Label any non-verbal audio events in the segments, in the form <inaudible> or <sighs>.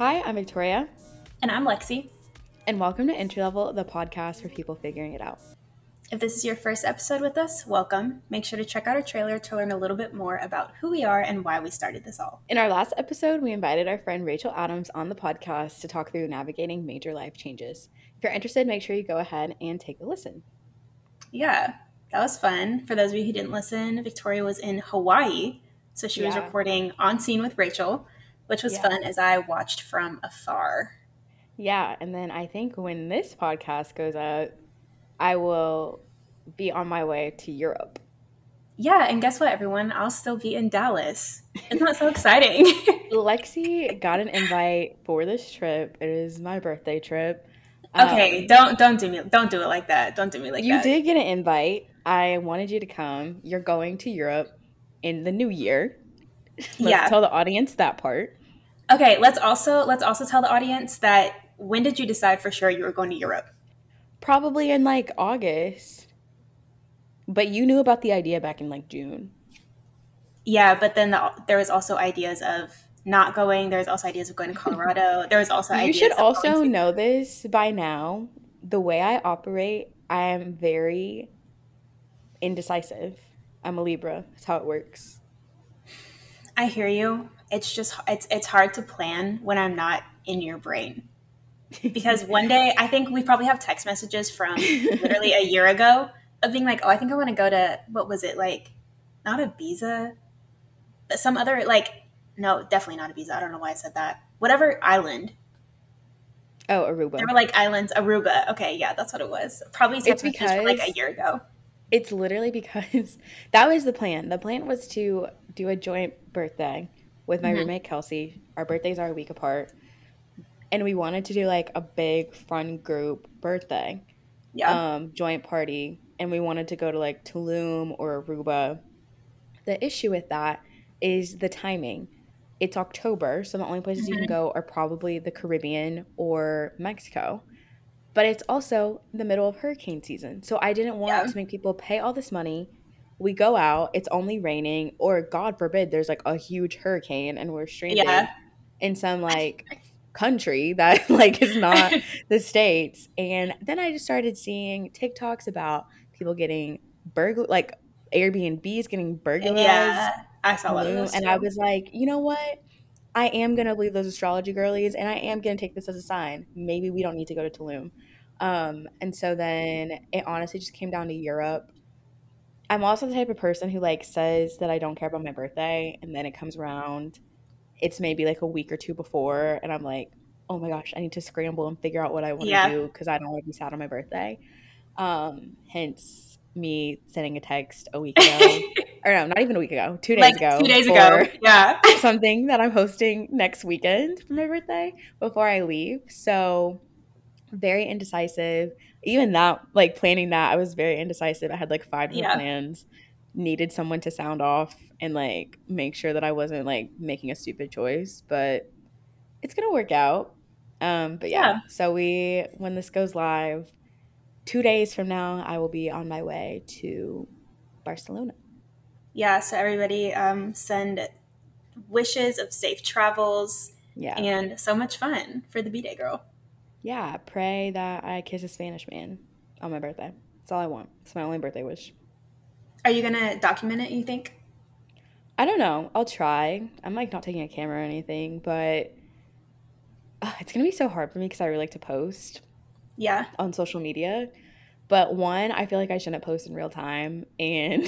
Hi, I'm Victoria. And I'm Lexi. And welcome to Entry Level, the podcast for people figuring it out. If this is your first episode with us, welcome. Make sure to check out our trailer to learn a little bit more about who we are and why we started this all. In our last episode, we invited our friend Rachel Adams on the podcast to talk through navigating major life changes. If you're interested, make sure you go ahead and take a listen. Yeah, that was fun. For those of you who didn't listen, Victoria was in Hawaii. So she yeah. was recording on scene with Rachel, which was yeah. fun as I watched from afar. Yeah, and then I think when this podcast goes out, I will be on my way to Europe. Yeah, and guess what, everyone? I'll still be in Dallas. Isn't that so exciting? <laughs> Lexi got an invite for this trip. It is my birthday trip. Okay, um, don't don't do me don't do it like that. Don't do me like you that. You did get an invite. I wanted you to come. You're going to Europe in the new year. Let's yeah. tell the audience that part. Okay, let's also let's also tell the audience that when did you decide for sure you were going to Europe? Probably in like August. But you knew about the idea back in like June. Yeah, but then the, there was also ideas of not going. There was also ideas of going to Colorado. There was also you should also know this by now. The way I operate, I am very indecisive. I'm a Libra. That's how it works. I hear you. It's just it's it's hard to plan when I'm not in your brain. Because one day I think we probably have text messages from literally a year ago of being like, "Oh, I think I want to go to what was it like? Not a Ibiza, but some other like no, definitely not Ibiza. I don't know why I said that. Whatever island. Oh, Aruba. There were like islands. Aruba. Okay, yeah, that's what it was. Probably it's because like a year ago. It's literally because <laughs> that was the plan. The plan was to do a joint birthday with my mm-hmm. roommate Kelsey. Our birthdays are a week apart. And we wanted to do like a big fun group birthday. Yeah. Um, joint party. And we wanted to go to like Tulum or Aruba. The issue with that is the timing. It's October, so the only places mm-hmm. you can mm-hmm. go are probably the Caribbean or Mexico but it's also the middle of hurricane season. So I didn't want yeah. to make people pay all this money. We go out, it's only raining, or God forbid, there's like a huge hurricane and we're stranded yeah. in some <laughs> like country that <laughs> like is not <laughs> the states. And then I just started seeing TikToks about people getting burglar, like Airbnbs getting burglarized. Yeah, I saw that. And I was like, you know what? I am going to believe those astrology girlies and I am going to take this as a sign. Maybe we don't need to go to Tulum. Um, and so then it honestly just came down to Europe. I'm also the type of person who like says that I don't care about my birthday and then it comes around it's maybe like a week or two before and I'm like, "Oh my gosh, I need to scramble and figure out what I want to yeah. do because I don't want to be sad on my birthday." Um, hence me sending a text a week ago <laughs> or no, not even a week ago, two days like ago. Two days ago, yeah. <laughs> something that I'm hosting next weekend for my birthday before I leave. So very indecisive. Even that, like planning that, I was very indecisive. I had like five yeah. plans. Needed someone to sound off and like make sure that I wasn't like making a stupid choice, but it's gonna work out. Um, but yeah, yeah. so we when this goes live, two days from now, I will be on my way to Barcelona yeah, so everybody um, send wishes of safe travels yeah. and so much fun for the B Day girl. Yeah, pray that I kiss a Spanish man on my birthday. That's all I want. It's my only birthday wish. Are you gonna document it? You think? I don't know. I'll try. I'm like not taking a camera or anything, but uh, it's gonna be so hard for me because I really like to post. Yeah. On social media, but one, I feel like I shouldn't post in real time. And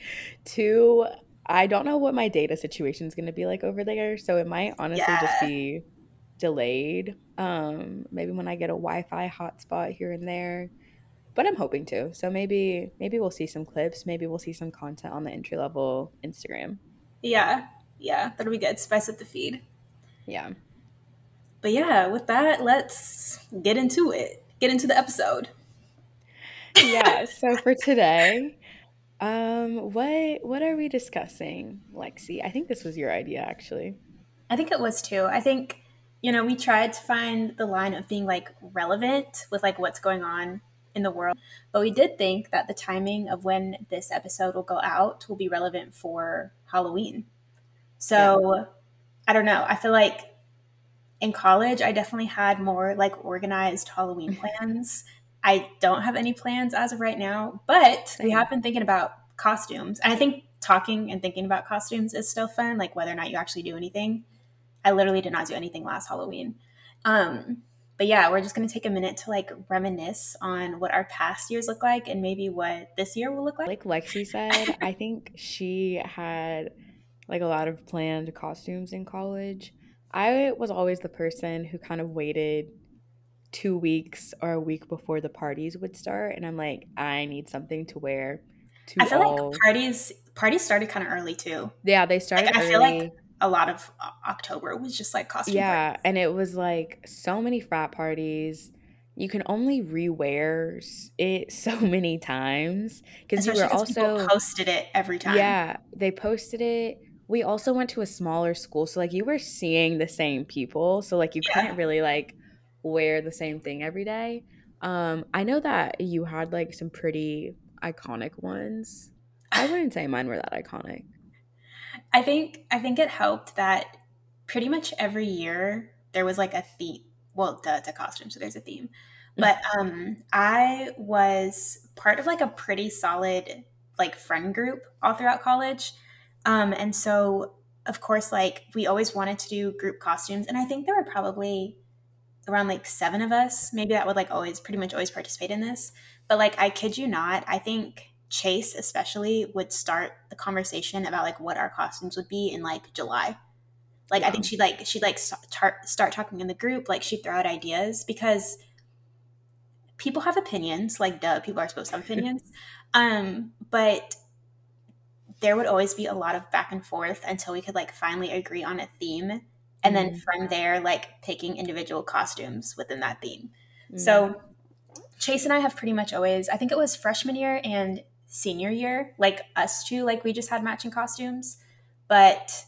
<laughs> two, I don't know what my data situation is going to be like over there. So it might honestly yeah. just be delayed. Um, maybe when I get a Wi-Fi hotspot here and there. But I'm hoping to. So maybe maybe we'll see some clips. Maybe we'll see some content on the entry level Instagram. Yeah. Yeah. That'll be good. Spice up the feed. Yeah. But yeah, with that, let's get into it. Get into the episode yeah. <laughs> So for today, um, what what are we discussing, Lexi? I think this was your idea, actually. I think it was too. I think you know we tried to find the line of being like relevant with like what's going on in the world, but we did think that the timing of when this episode will go out will be relevant for Halloween. So yeah. I don't know. I feel like in college, I definitely had more like organized Halloween <laughs> plans. I don't have any plans as of right now, but Same. we have been thinking about costumes. And I think talking and thinking about costumes is still fun, like whether or not you actually do anything. I literally did not do anything last Halloween. Um, but yeah, we're just going to take a minute to like reminisce on what our past years look like and maybe what this year will look like. Like Lexi said, <laughs> I think she had like a lot of planned costumes in college. I was always the person who kind of waited two weeks or a week before the parties would start, and I'm like, I need something to wear. To I feel all... like parties parties started kind of early too. Yeah, they started. Like, I feel like a lot of October was just like costume. Yeah, parties. and it was like so many frat parties. You can only rewear it <laughs> so many times because you were also posted it every time. Yeah, they posted it. We also went to a smaller school, so like you were seeing the same people, so like you yeah. couldn't really like wear the same thing every day. Um, I know that you had like some pretty iconic ones. I wouldn't say mine were that iconic. I think I think it helped that pretty much every year there was like a theme. Well, the, the costume, so there's a theme. Mm. But um, I was part of like a pretty solid like friend group all throughout college, um, and so of course like we always wanted to do group costumes, and I think there were probably around like seven of us, maybe that would like always pretty much always participate in this. But like I kid you not, I think Chase especially would start the conversation about like what our costumes would be in like July. Like yeah. I think she'd like she'd like start start talking in the group, like she'd throw out ideas because people have opinions, like duh, people are supposed to have <laughs> opinions. um, but there would always be a lot of back and forth until we could like finally agree on a theme. And mm-hmm. then from there, like picking individual costumes within that theme. Mm-hmm. So Chase and I have pretty much always, I think it was freshman year and senior year, like us two, like we just had matching costumes. But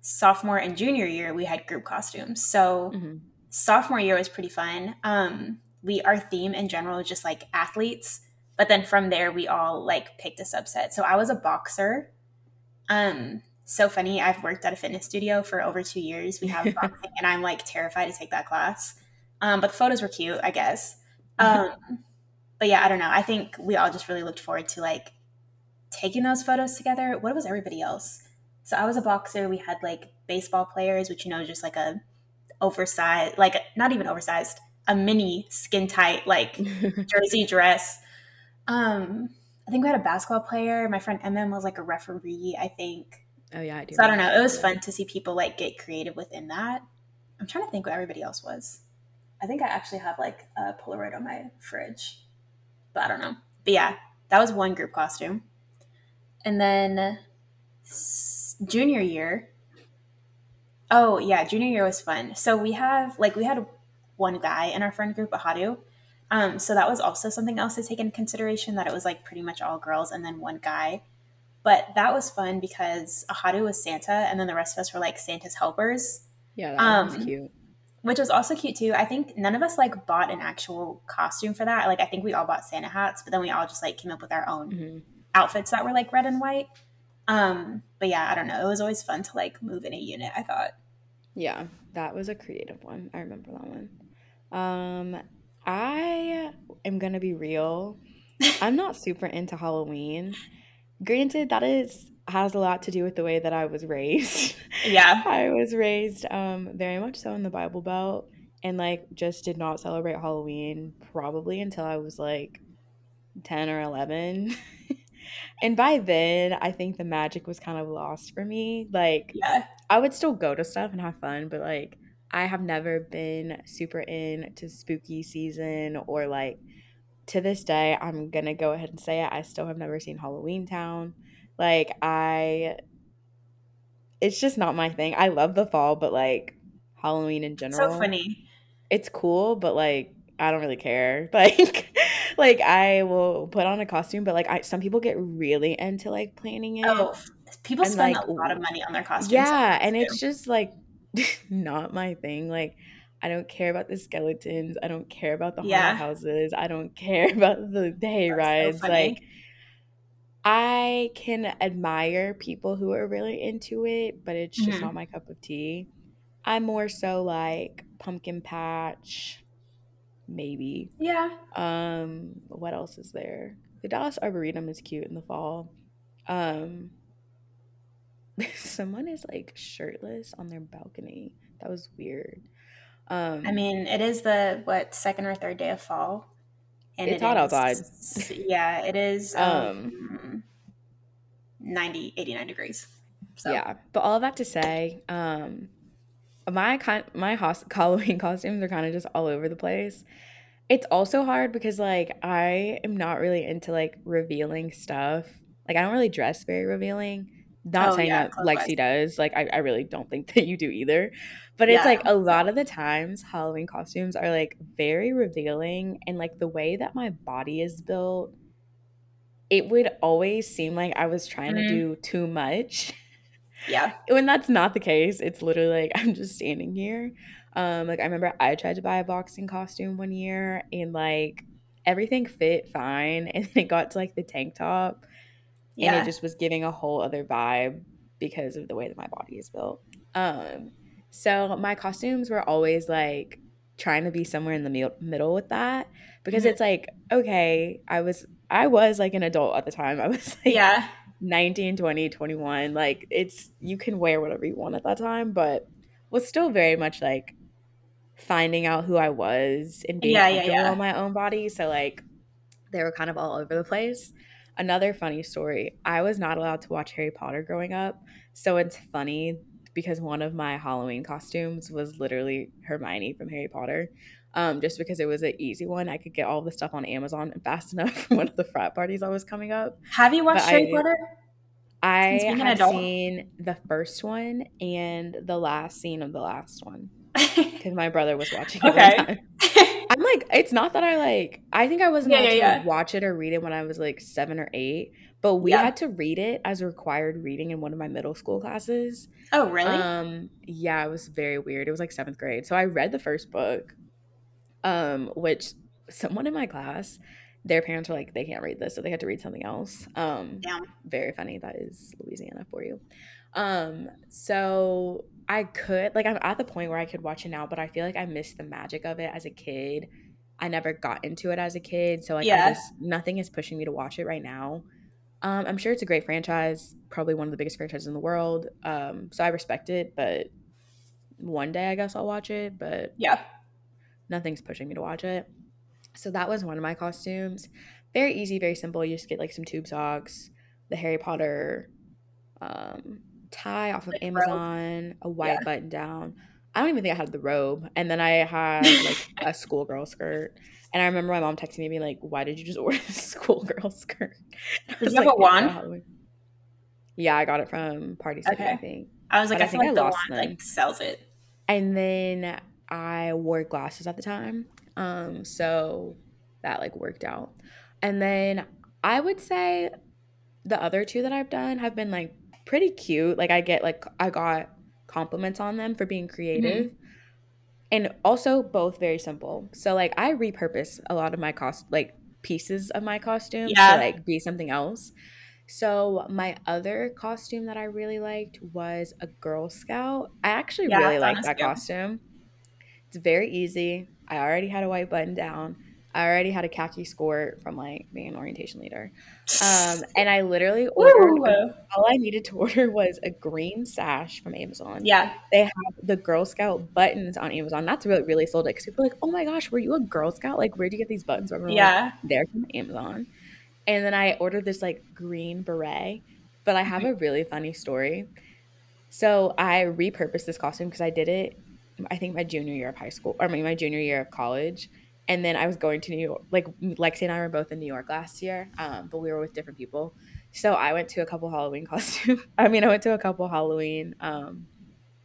sophomore and junior year, we had group costumes. So mm-hmm. sophomore year was pretty fun. Um, we our theme in general is just like athletes, but then from there we all like picked a subset. So I was a boxer. Um, so funny. I've worked at a fitness studio for over two years. We have <laughs> boxing, and I'm like terrified to take that class. Um, but the photos were cute, I guess. Um, but yeah, I don't know. I think we all just really looked forward to like taking those photos together. What was everybody else? So I was a boxer. We had like baseball players, which you know, just like a oversized, like not even oversized, a mini skin tight like <laughs> jersey dress. Um, I think we had a basketball player. My friend MM was like a referee. I think. Oh yeah, I do. So I don't know. It was fun to see people like get creative within that. I'm trying to think what everybody else was. I think I actually have like a Polaroid on my fridge but I don't know. But yeah, that was one group costume. And then junior year. Oh yeah, junior year was fun. So we have like we had one guy in our friend group, Ahadu. Um, so that was also something else to take into consideration that it was like pretty much all girls and then one guy. But that was fun because Ahadu was Santa and then the rest of us were like Santa's helpers. Yeah, that um, was cute which was also cute too. I think none of us like bought an actual costume for that. Like I think we all bought Santa hats, but then we all just like came up with our own mm-hmm. outfits that were like red and white. Um, but yeah, I don't know. It was always fun to like move in a unit, I thought. Yeah, that was a creative one. I remember that one. Um, I am gonna be real. <laughs> I'm not super into Halloween. Granted, that is has a lot to do with the way that I was raised. <laughs> Yeah. I was raised um very much so in the Bible Belt and like just did not celebrate Halloween probably until I was like 10 or 11. <laughs> and by then, I think the magic was kind of lost for me. Like yeah. I would still go to stuff and have fun, but like I have never been super into spooky season or like to this day, I'm gonna go ahead and say it. I still have never seen Halloweentown. Like I it's just not my thing. I love the fall, but like Halloween in general. So funny. It's cool, but like I don't really care. <laughs> Like like I will put on a costume, but like I some people get really into like planning it. Oh, people and, spend like, a lot of money on their costumes. Yeah, and too. it's just like <laughs> not my thing. Like I don't care about the skeletons. I don't care about the yeah. haunted houses. I don't care <laughs> about the, the hay That's rides. So like I can admire people who are really into it, but it's just mm-hmm. not my cup of tea. I'm more so like pumpkin patch, maybe. Yeah. Um, what else is there? The Dallas Arboretum is cute in the fall. Um, <laughs> someone is like shirtless on their balcony. That was weird. Um, I mean, it is the what second or third day of fall, and It's it hot is- outside. Yeah, it is. Um, Um, 90, 89 degrees. So Yeah, but all of that to say, um, my kind my <laughs> Halloween costumes are kind of just all over the place. It's also hard because like I am not really into like revealing stuff. Like I don't really dress very revealing. Not Oh, saying yeah, that. Lexi does. Like I, I really don't think <laughs> that you do either. But it's Yeah. like a lot of the times Halloween costumes are like very revealing and like the way that my body is built, it would always seem like I was trying Mhm. to do too much. yeah, <laughs> when that's not the case it's literally like i'm just standing here um like i remember i tried to buy a boxing costume one year and like everything fit fine <laughs> and then it got to like the tank top and it just was giving a whole other vibe because of the way that my body is built um so my costumes were always like trying to be somewhere in the mi- middle with that because Mhm. it's like okay i was i was like an adult at the time. <laughs> I was like yeah, 19 20 21 like it's you can wear whatever you want at that time but was still very much like finding out who i was and being Yeah, yeah, comfortable yeah. in my own body. So like they were kind of all over the place. Another funny story i was not allowed to watch harry potter growing up. So it's funny because one of my halloween costumes was literally hermione from harry potter um, just because it was an easy one i could get all the stuff on amazon fast <laughs> enough for one of the frat parties i was coming up Have you watched But Harry I- Potter? I Since being an have seen the first one and the last scene of the last one <laughs> because my brother was watching it Okay. <laughs> I'm like, it's not that I like. I think I wasn't Yeah, allowed yeah, to yeah. watch it or read it when I was like seven or eight, but we Yeah. had to read it as required reading in one of my middle school classes. oh, really? Um, yeah, it was very weird. It was like seventh grade, so I read the first book, um, which someone in my class, their parents were like, they can't read this, so they had to read something else. Um, Damn. very funny. That is Louisiana for you. Um, so I could like I'm at the point where I could watch it now, but I feel like I missed the magic of it as a kid. I never got into it as a kid, so like Yeah. I just nothing is pushing me to watch it right now. Um, I'm sure it's a great franchise, probably one of the biggest franchises in the world. Um, so I respect it, but one day I guess I'll watch it, but yeah. nothing's pushing me to watch it. So that was one of my costumes. Very easy, very simple. You just get like some tube socks, the Harry Potter um, tie off of Like robe. Amazon, a white Yeah. button down. I don't even think I had the robe. And then I had like a <laughs> schoolgirl skirt. And I remember my mom texting me being like, why did you just <laughs> order a schoolgirl skirt? <laughs> Did you have a wand?" Yeah, I got it from Party City, I think. I was like, I, I think like I the lost one them. like sells it. And then I wore glasses at the time. Um, so that like worked out. And then I would say the other two that I've done have been like pretty cute. Like I get like I got compliments on them for being creative. And also both very simple. So like I repurpose a lot of my cost like pieces of my costumes Yeah. to like be something else. So my other costume that I really liked was a Girl Scout. I actually Yeah, really like that costume. It's very easy. I already had a white button down. I already had a khaki skirt from like being an orientation leader. <laughs> Um, and I literally ordered. Woo! all I needed to <laughs> order was a green sash from Amazon. Yeah. They have the Girl Scout buttons on Amazon. That's really really sold it because people are like, "Oh my gosh, were you a Girl Scout? Like, where'd you get these buttons from?" I'm like, Yeah. they're from Amazon. And then I ordered this like green beret. But I have a really funny story. So I repurposed this costume because I did it, I think my junior year of high school, or mean my junior year of college. And then I was going to New York. Like Lexi and I were both in New York last year, um, but we were with different people. So I went to a couple Halloween <laughs> costume. I mean, I went to a couple Halloween um,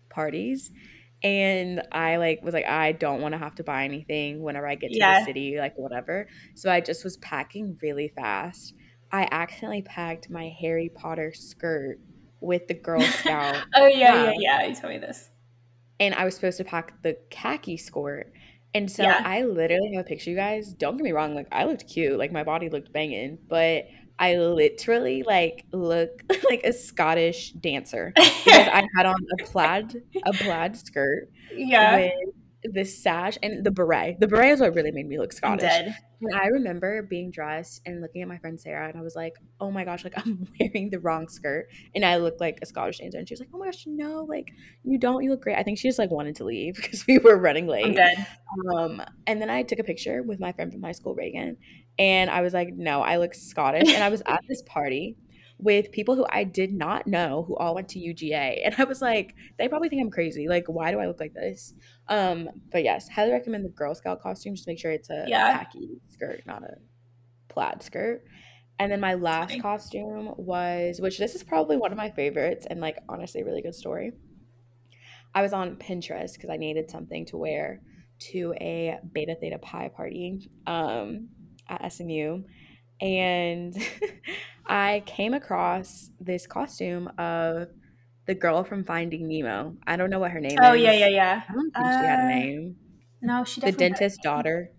parties, and I like was like, I don't want to have to buy anything whenever I get to Yeah. the city, like whatever. So I just was packing really fast. I accidentally packed my Harry Potter skirt with the Girl <laughs> Scout, Oh yeah, yeah, yeah. You told me this. and I was supposed to pack the khaki skirt. And so Yeah. I literally have a picture, you guys. Don't get me wrong, like I looked cute, like my body looked banging, but I literally like look <laughs> like a Scottish dancer because <laughs> I had on a plaid a plaid skirt yeah. with the sash and the beret. The beret is what really made me look Scottish. And I remember being dressed and looking at my friend Sarah, and I was like, "Oh my gosh, like <laughs> I'm wearing the wrong skirt, and I look like a Scottish dancer." And she was like, "Oh my gosh, no, like you don't. You look great." I think she just like wanted to leave <laughs> because we were running late. Um, and then I took a picture with my friend from high school, Reagan, and I was like, "No, I look Scottish." And I was at this party with people who I did not know who all went to UGA, <laughs> and I was like, "They probably think I'm crazy. Like, why do I look like this?" Um, but yes, highly recommend the Girl Scout costume. Just make sure it's a Yeah. khaki skirt, not a plaid skirt. And then my last costume was, which this is probably one of my favorites, and like honestly, a really good story. I was on Pinterest because I needed something to wear to a Beta Theta Pi party um, at SMU, and <laughs> I came across this costume of the girl from Finding Nemo. I don't know what her name is. Oh is. yeah, yeah, yeah. I don't think she had a Uh, name. No, she The definitely. had a dentist's daughter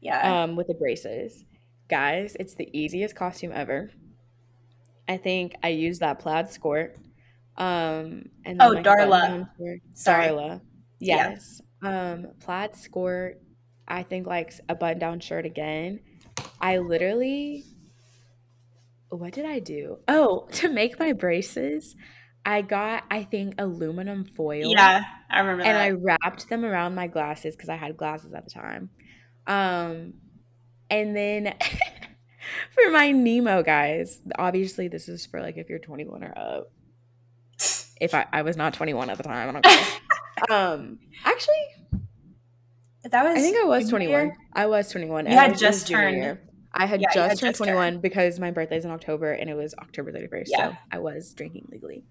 Yeah. um, with the braces. Guys, it's the easiest costume ever. I think I used that plaid skirt. Um, and Oh, Darla. Sorry. Darla. Yeah. Yes. Um, plaid skirt. I think like a button-down shirt again. I literally what did I do? Oh, <laughs> to make my braces, I got I think aluminum foil Yeah, I remember and that. I wrapped them around my glasses because I had glasses at the time. Um, and then <laughs> for my Nemo guys, obviously this is for like if you're 21 or up. If I, I was not 21 at the time, I don't care. <laughs> um, actually, that was. I think I was 21. year? I was 21. You I had just junior turned- year. I had Yeah, just turned just 21 because my birthday is in October and it was October 31st. Yeah. So I was drinking legally.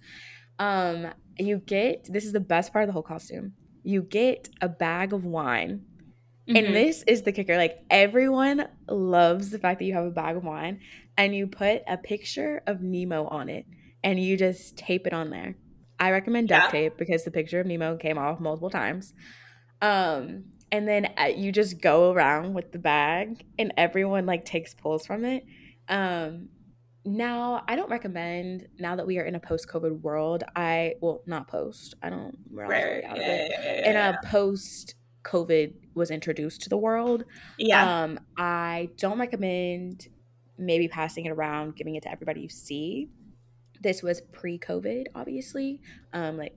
Um, you get this is the best part of the whole costume. You get a bag of wine. Mhm. And this is the kicker. Like everyone loves the fact that you have a bag of wine and you put a picture of Nemo on it and you just tape it on there. I recommend duct Yeah. tape because the picture of Nemo came off multiple times. Um and then uh, you just go around with the bag and everyone like takes pulls from it. Um now I don't recommend now that we are in a post-COVID world. I well not post. I don't we're Right, out yeah, of it yeah, yeah, in a post COVID was introduced to the world. yeah. Um, I don't recommend maybe passing it around, giving it to everybody you see. This was pre COVID, obviously, um, like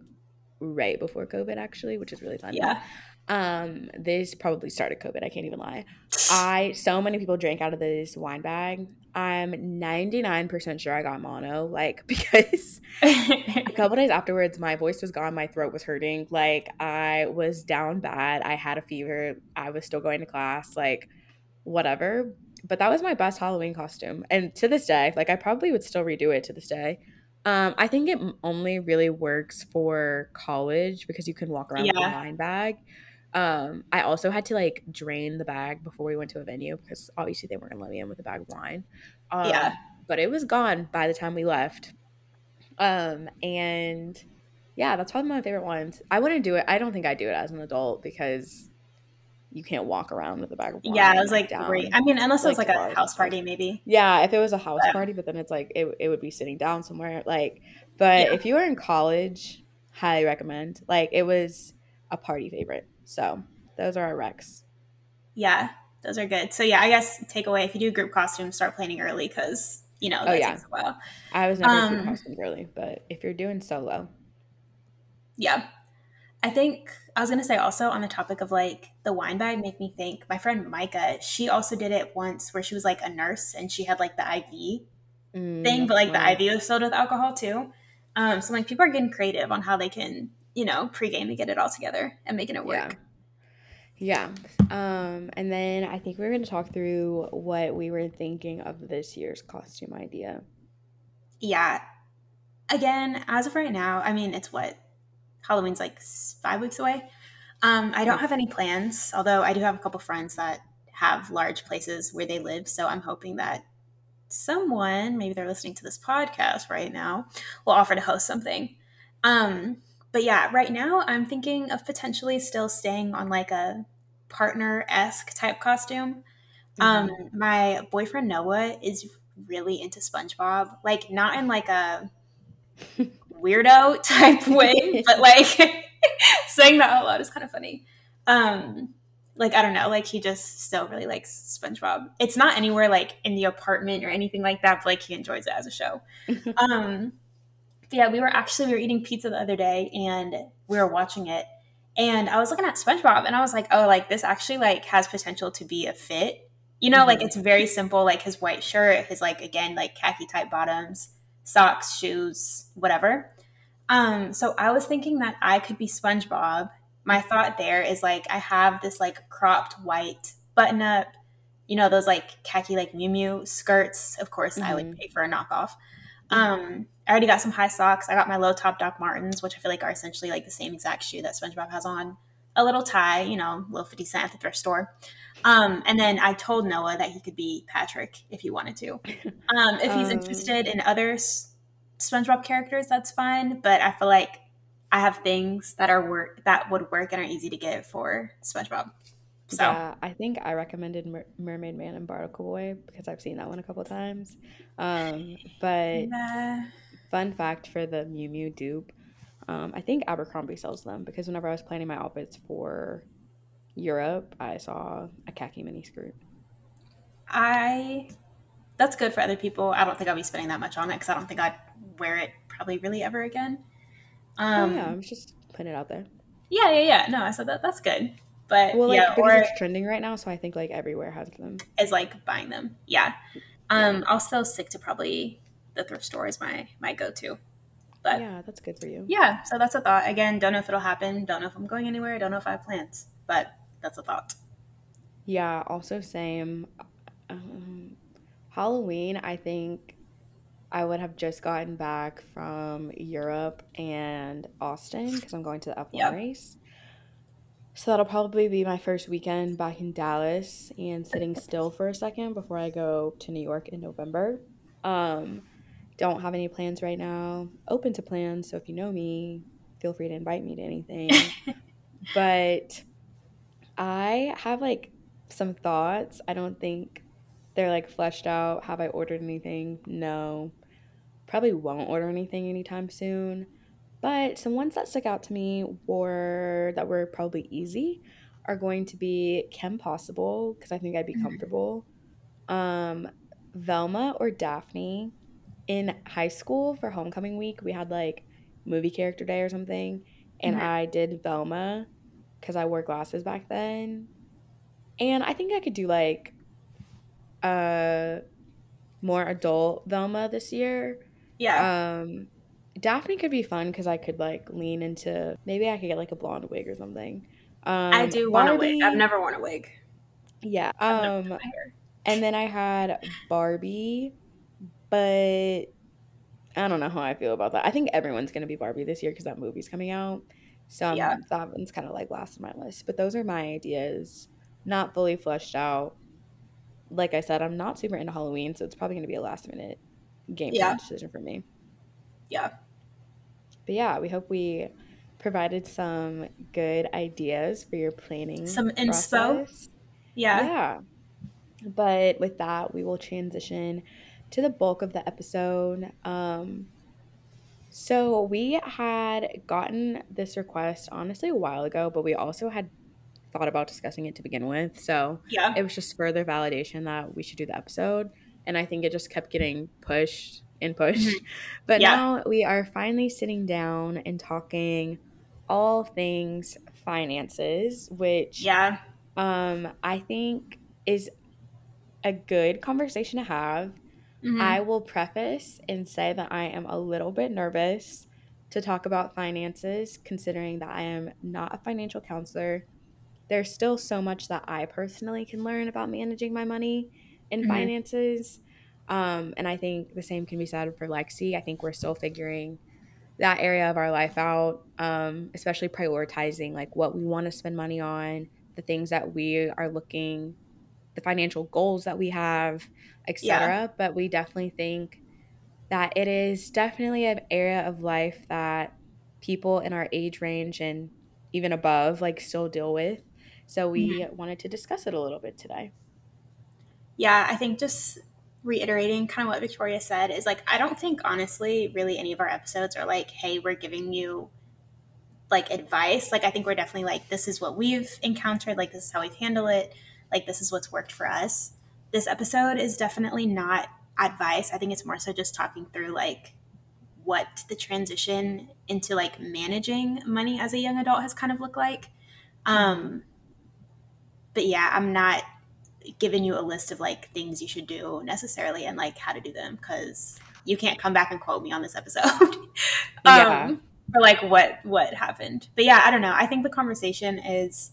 right before COVID, actually, which is really funny. yeah. Um, this probably started COVID. I can't even lie. I so many people drank out of this wine bag. I'm 99% sure I got mono, like <laughs> because a <laughs> couple days afterwards my voice was gone my throat was hurting. Like i was down bad. I had a fever. I was still going to class like whatever. But that was my best halloween costume. And to this day like i probably would still redo it to this day. Um, i think it only really works for college because you can walk around with a wine bag um, i also had to like drain the bag before we went to a venue because obviously they weren't gonna let me in with a bag of wine um, Yeah. but it was gone by the time we left um, and yeah, that's probably my favorite ones. I wouldn't do it. I don't think I'd do it as an adult because you can't walk around with a bag of wine. yeah, it was like, down. great. I mean, unless it was like, like a house party, maybe. Yeah, if it was a house Yeah. party, but then it's like it, it would be sitting down somewhere. Like, but Yeah. if you were in college, highly recommend. Like, it was a party favorite. So those are our recs. Yeah, those are good. So yeah, I guess takeaway: if you do group costumes, start planning early because you know that Oh, yeah. takes a while. I was never a Um, group costume early, but if you're doing solo, Yeah. I think I was gonna say also on the topic of like the wine bag make me think my friend Micah, she also did it once where she was like a nurse and she had like the IV mm, thing, but like smart. the IV was filled with alcohol too. Um, so like people are getting creative on how they can, you know, pregame to get it all together and making it work. Yeah. Um, and then I think we're going to talk through what we were thinking of this year's costume idea. Yeah. Again, as of right now, I mean, it's what Halloween's like five weeks away. Um, I don't have any plans, although I do have a couple friends that have large places where they live. So I'm hoping that someone, maybe they're listening to this podcast right now, will offer to host something. Um, but yeah, right now I'm thinking of potentially still staying on like a partner esque type costume. Um, Mhm. my boyfriend Noah is really into SpongeBob. Like not in like a <laughs> weirdo type way, but <laughs> like <laughs> saying that out loud is kind of funny. Um, like I don't know, like he just still really likes SpongeBob. It's not anywhere like in the apartment or anything like that, but like he enjoys it as a show. um, yeah, we were actually we were eating pizza the other day and we were watching it, and I was looking at SpongeBob and I was like, oh, like this actually like has potential to be a fit. You know, mm-hmm. like it's very simple, like his white shirt, his like again like khaki type bottoms, socks, shoes, whatever. Um, so I was thinking that I could be SpongeBob. My thought there is like I have this like cropped white button up, you know, those like khaki like Miu Miu skirts. Of course, mm-hmm. I would mm-hmm. pay for a knockoff. Um, I already got some high socks. I got my low top Doc Martens, which I feel like are essentially like the same exact shoe that SpongeBob has on. A little tie, you know, low 50 cent at the thrift store. Um, and then I told Noah that he could be Patrick if he wanted to. <laughs> Um, if he's um, interested in other SpongeBob characters, that's fine. But I feel like I have things that are work that would work and are easy to get for SpongeBob. So. Yeah, I think I recommended Mer- Mermaid Man and Barnacle Boy because I've seen that one a couple times. Um, but yeah. Fun fact for the Miu Miu dupe, um, I think Abercrombie sells them because whenever I was planning my outfits for Europe, I saw a khaki mini skirt. I that's good for other people. I don't think I'll be spending that much on it because I don't think I'd wear it probably really ever again. Um, oh, yeah, I'm just putting it out there. Yeah, yeah, yeah. No, I said that. That's good. But well, like, yeah, because it's trending right now, so I think like everywhere has them. Is like buying them. Yeah. Um, I'll still stick to probably the thrift store is my my go to. But yeah, that's good for you. Yeah, so that's a thought. Again, don't know if it'll happen. Don't know if I'm going anywhere. Don't know if I have plans, but that's a thought. Yeah. Also, same. Um, Halloween, I think I would have just gotten back from Europe and Austin because I'm going to the F1 yep. race. So that'll probably be my first weekend back in Dallas and sitting still for a second before I go to New York in November. Um, don't have any plans right now. Open to plans, so if you know me, feel free to invite me to anything. <laughs> but I have like some thoughts. I don't think they're like fleshed out. Have I ordered anything? No. Probably won't order anything anytime soon. But some ones that stuck out to me were that were probably easy are going to be Kim Possible because I think I'd be mm-hmm. comfortable. Um, Velma or Daphne. In high school for homecoming week, we had like movie character day or something, and mm-hmm. I did Velma because I wore glasses back then. And I think I could do like a more adult Velma this year. Yeah. Um, Daphne could be fun because I could like lean into maybe I could get like a blonde wig or something. Um, I do want a wig. I've never worn a wig. Yeah. Um, and then I had Barbie, but I don't know how I feel about that. I think everyone's gonna be Barbie this year because that movie's coming out. So yeah. that one's kind of like last on my list. But those are my ideas, not fully fleshed out. Like I said, I'm not super into Halloween, so it's probably gonna be a last minute game yeah. decision for me. Yeah. But yeah, we hope we provided some good ideas for your planning. Some inspo. Yeah. Yeah. But with that, we will transition to the bulk of the episode. Um, so we had gotten this request honestly a while ago, but we also had thought about discussing it to begin with. So yeah, it was just further validation that we should do the episode. And I think it just kept getting pushed and pushed. Mm-hmm. <laughs> But yeah. now we are finally sitting down and talking all things finances, which yeah, um, I think is a good conversation to have. Mm-hmm. I will preface and say that I am a little bit nervous to talk about finances, considering that I am not a financial counselor. There's still so much that I personally can learn about managing my money and mm-hmm. finances. Um, and I think the same can be said for Lexi. I think we're still figuring that area of our life out, um, especially prioritizing like what we want to spend money on, the things that we are looking, the financial goals that we have, etc. Yeah. But we definitely think that it is definitely an area of life that people in our age range and even above like still deal with. So we mm-hmm. wanted to discuss it a little bit today. Yeah, I think just reiterating kind of what Victoria said is like I don't think honestly really any of our episodes are like hey we're giving you like advice like I think we're definitely like this is what we've encountered like this is how we've handled it like this is what's worked for us. This episode is definitely not advice. I think it's more so just talking through like what the transition into like managing money as a young adult has kind of looked like. Um but yeah I'm not giving you a list of like things you should do necessarily and like how to do them because you can't come back and quote me on this episode. <laughs> Um, yeah. for like what what happened? But yeah i don't know. I think the conversation is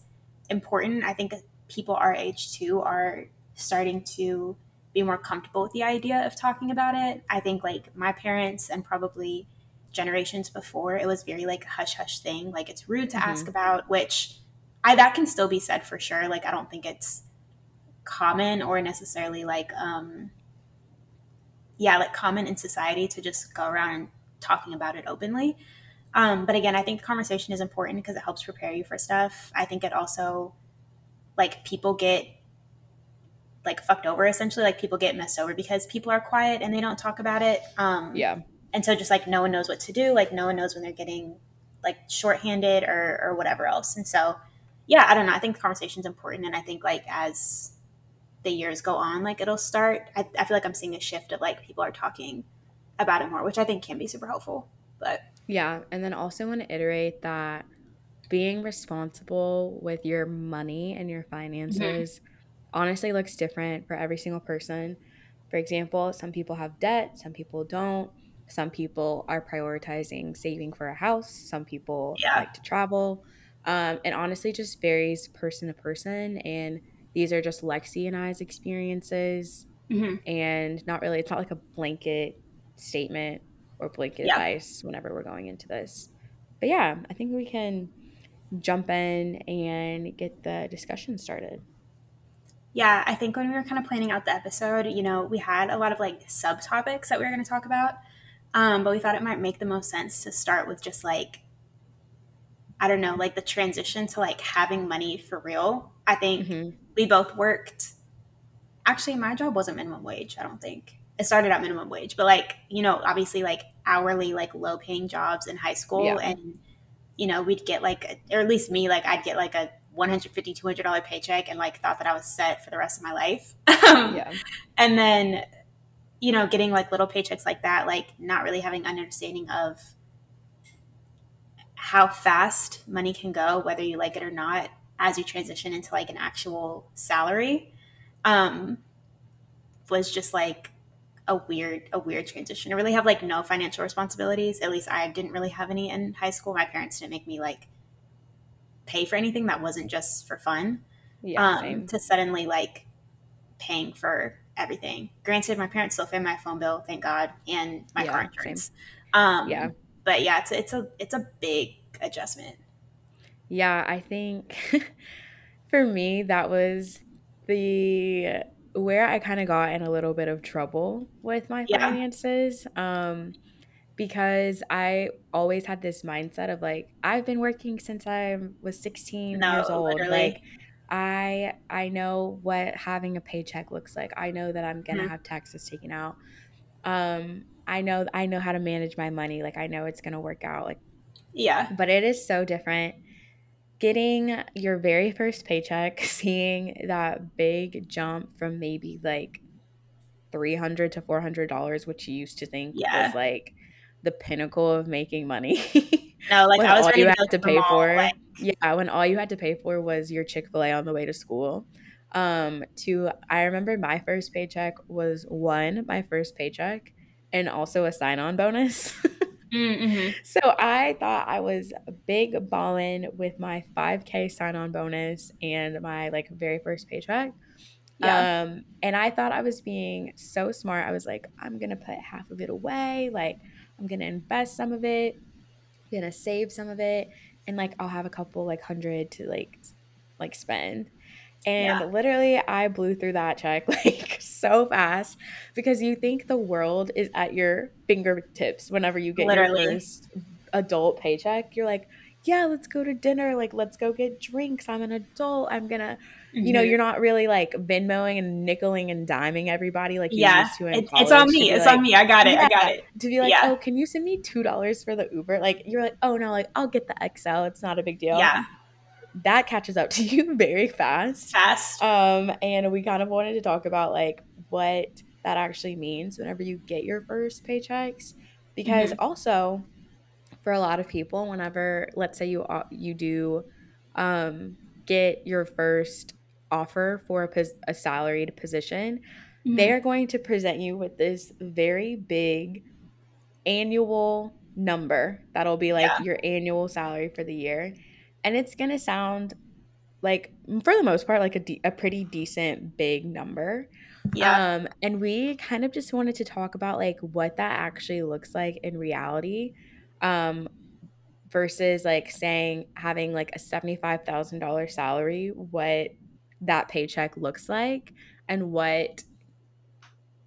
important. I think people our age too are starting to be more comfortable with the idea of talking about it. I think like my parents and probably generations before it was very like a hush hush thing. Like it's rude to mm-hmm. ask about which i that can still be said for sure. Like i don't think it's common or necessarily like um yeah like common in society to just go around and talking about it openly. Um but again i think the conversation is important because it helps prepare you for stuff. I think it also like people get like fucked over essentially like people get messed over because people are quiet and they don't talk about it um yeah and so just like no one knows what to do like no one knows when they're getting like shorthanded or or whatever else and so yeah i don't know i think the conversation is important and i think like as the years go on, like it'll start. I, I feel like I'm seeing a shift of like people are talking about it more, which I think can be super helpful. But yeah, and then also want to iterate that being responsible with your money and your finances mm-hmm. honestly looks different for every single person. For example, some people have debt, some people don't. Some people are prioritizing saving for a house. Some people yeah. like to travel. Um, it honestly just varies person to person. And these are just Lexi and I's experiences. Mm-hmm. And not really, it's not like a blanket statement or blanket yeah. advice whenever we're going into this. But yeah, I think we can jump in and get the discussion started. Yeah, I think when we were kind of planning out the episode, you know, we had a lot of like subtopics that we were going to talk about. Um, but we thought it might make the most sense to start with just like I don't know, like the transition to like having money for real. I think mm-hmm. we both worked. Actually, my job wasn't minimum wage. I don't think it started at minimum wage, but like you know, obviously like hourly, like low paying jobs in high school, yeah. and you know, we'd get like, or at least me, like I'd get like a 150 200 dollar paycheck and like thought that i was set for the rest of my life <laughs> yeah. and then you know getting like little paychecks like that like not really having understanding of how fast money can go, whether you like it or not, as you transition into like an actual salary, um, was just like a weird, a weird transition. I really have like no financial responsibilities. At least I didn't really have any in high school. My parents didn't make me like pay for anything that wasn't just for fun. Yeah, um, to suddenly like paying for everything. Granted, my parents still pay my phone bill, thank God, and my yeah, car insurance. Um, yeah, but yeah, it's it's a it's a big adjustment. Yeah, I think <laughs> for me that was the where I kind of got in a little bit of trouble with my yeah. finances. Um because I always had this mindset of like I've been working since I was 16 no, years old. Literally. Like I I know what having a paycheck looks like. I know that I'm going to mm-hmm. have taxes taken out. Um I know I know how to manage my money. Like I know it's going to work out. Like yeah. But it is so different getting your very first paycheck, <laughs> seeing that big jump from maybe like 300 to 400 dollars which you used to think yeah. was like the pinnacle of making money. <laughs> no, like I was all you had to pay for. Like... Yeah, when all you had to pay for was your Chick-fil-A on the way to school. Um to I remember my first paycheck was one, my first paycheck and also a sign-on bonus. <laughs> mm-hmm. So I thought I was big ballin' with my 5K sign-on bonus and my like very first paycheck. Yeah. Um, and I thought I was being so smart. I was like, I'm gonna put half of it away, like I'm gonna invest some of it, I'm gonna save some of it, and like I'll have a couple like hundred to like like spend. And yeah. literally, I blew through that check <laughs> like so fast because you think the world is at your fingertips whenever you get literally. your first adult paycheck. You're like, yeah, let's go to dinner. Like, let's go get drinks. I'm an adult. I'm gonna, you know, hmm you're not really like Venmoing and nickeling and diming everybody like you Yeah, used to in it, it's on me. It's on me. I got it. I got it. to be like, Yeah, oh, can you send me $2 for the Uber? Like, you're like, oh no, like, I'll get the XL. It's not a big deal. yeah. That catches up <laughs> to you very fast. Fast. Um, and we kind of wanted to talk about like what that actually means whenever you get your first paychecks. Because hmm also, for a lot of people whenever let's say you you do um, get your first offer for a, pos- a salaried position they hmm are going to present you with this very big annual number that'll be like Yeah, your annual salary for the year and it's going to sound like for the most part like a, de- a pretty decent big number yeah, um and we kind of just wanted to talk about like what that actually looks like in reality um versus like saying having like a $75,000 salary, what that paycheck looks like and what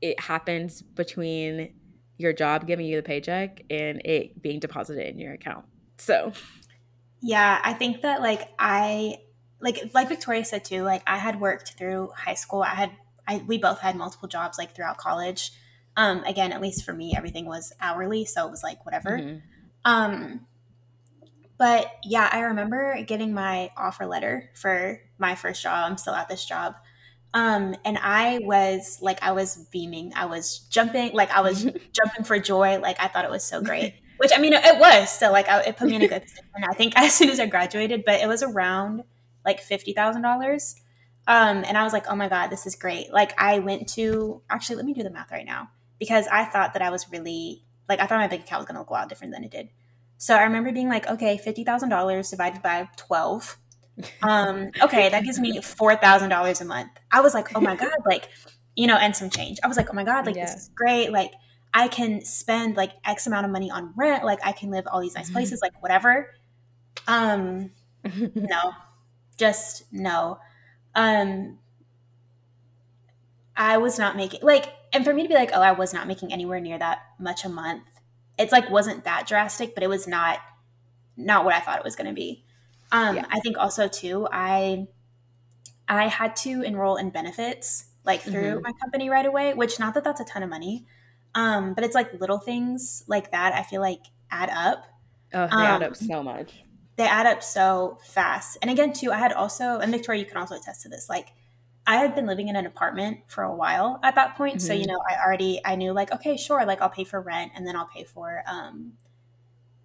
it happens between your job giving you the paycheck and it being deposited in your account. So, yeah. I think that like I like like Victoria said too. Like I had worked through high school. I had I we both had multiple jobs like throughout college. Um, again, at least for me, everything was hourly, so it was like whatever. mhm. Um, but yeah, I remember getting my offer letter for my first job. I'm still at this job. Um, and I was like, I was beaming. I was jumping, like I was <laughs> jumping for joy. Like I thought it was so great. Which I mean, it was. So like, it put me in a <laughs> good position. I think <laughs> as soon as I graduated, but it was around like fifty thousand dollars. Um, and I was like, oh my god, this is great. Like I went to actually, let me do the math right now because I thought that I was really like I thought my bank account was gonna look a lot different than it did. So I remember being like, okay, fifty thousand dollars divided by twelve um, okay, that gives me four thousand dollars a month. I was like, oh my <laughs> god, like, you know, and some change. I was like, oh my god, like this is great. Like, I can spend like X amount of money on rent. Like, I can live all these nice places. Like, whatever. Um, <laughs> no, just no. Um, I was not making like, and for me to be like, oh, I was not making anywhere near that much a month. It's like wasn't that drastic, but it was not not what I thought it was going to be. Um, yeah. I think also too, I I had to enroll in benefits like through hmm my company right away, which not that that's a ton of money, um, but it's like little things like that. I feel like add up. Oh, they add up Um, so much. they add up so fast. And again, too, I had also, and Victoria, you can also attest to this. Like, I had been living in an apartment for a while at that point, so you hmm know, I already I knew like, okay, sure, like I'll pay for rent, and then I'll pay for um,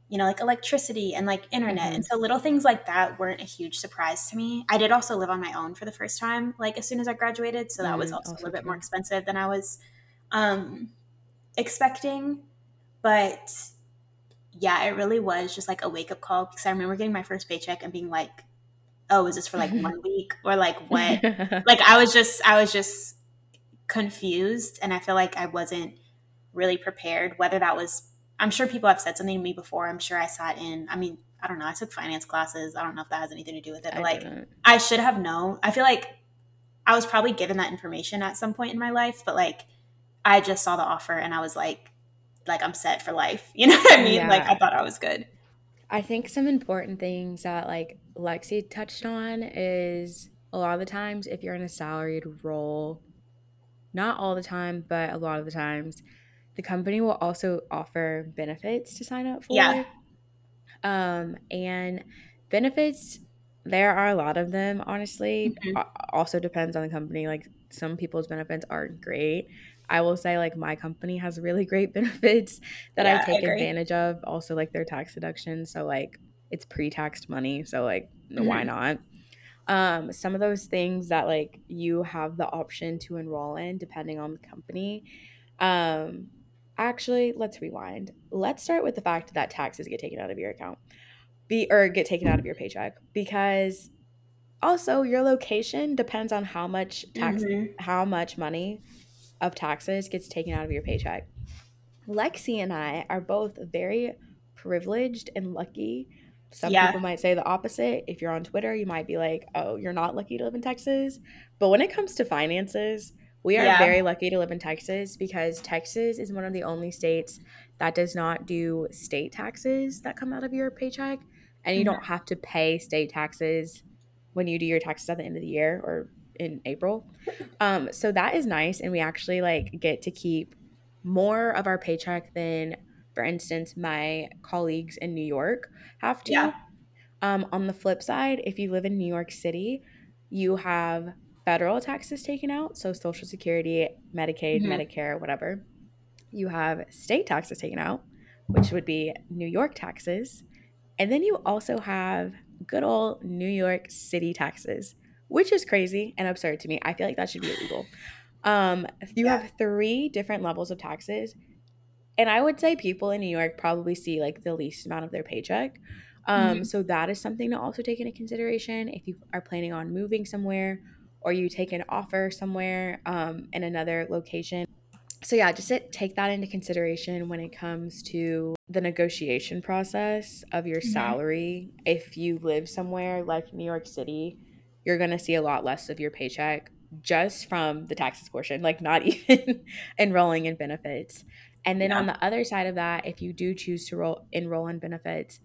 you know, like electricity and like internet. hmm And so little things like that weren't a huge surprise to me. I did also live on my own for the first time, like as soon as I graduated. So that was mm also a Also little bit more expensive than I was um, expecting. But yeah, it really was just like a wake up call because I remember getting my first paycheck and being like, oh, is this for like one <laughs> week or like what? <laughs> Like I was just, I was just confused. And I feel like I wasn't really prepared, whether that was, I'm sure people have said something to me before. I'm sure I sat in, I mean, I don't know, I took finance classes. I don't know if that has anything to do with it, but I like didn't. I should have known. I feel like I was probably given that information at some point in my life, but like I just saw the offer and I was like, like I'm set for life. <laughs> You know what I mean? Like I thought I was good. I think some important things that like Lexi touched on is a lot of the times if you're in a salaried role, not all the time, but a lot of the times, the company will also offer benefits to sign up for. Yeah. Um, and benefits, there are a lot of them, honestly. hmm Also depends on the company. Like some people's benefits aren't great. I will say, like, my company has really great <laughs> benefits that I Yeah, I take agree. advantage of. Also, like, their tax deduction. So, like, it's pre taxed money. So, like, why hmm not? Um, some of those things that, like, you have the option to enroll in depending on the company. Um, actually, let's rewind. Let's start with the fact that taxes get taken out of your account be or get taken out of your paycheck because also your location depends on how much tax hmm how much money of taxes gets taken out of your paycheck. Lexi and I are both very privileged and lucky. Some Yeah. people might say the opposite. If you're on Twitter, you might be like, "Oh, you're not lucky to live in Texas." But when it comes to finances, we are Yeah. very lucky to live in Texas because Texas is one of the only states that does not do state taxes that come out of your paycheck. and you Mhm. don't have to pay state taxes when you do your taxes at the end of the year or in April. Um, so that is nice, and we actually like get to keep more of our paycheck than, for instance, my colleagues in New York have to. Yeah. Um, on the flip side, if you live in New York City, you have federal taxes taken out, so Social Security, Medicaid, Mhm. Medicare, whatever. You have state taxes taken out, which would be New York taxes. And then you also have good old New York City taxes, which is crazy and absurd to me. I feel like that should be illegal. Um, you Yeah. have three different levels of taxes. And I would say people in New York probably see like the least amount of their paycheck. Um, Mhm. so that is something to also take into consideration if you are planning on moving somewhere or you take an offer somewhere um, in another location. So yeah, just take that into consideration when it comes to the negotiation process of your Mhm. salary. If you live somewhere like New York City, you're going to see a lot less of your paycheck just from the taxes portion, like not <laughs> even enrolling in benefits. And then on the other side of that, if you do choose to roll, enroll in benefits,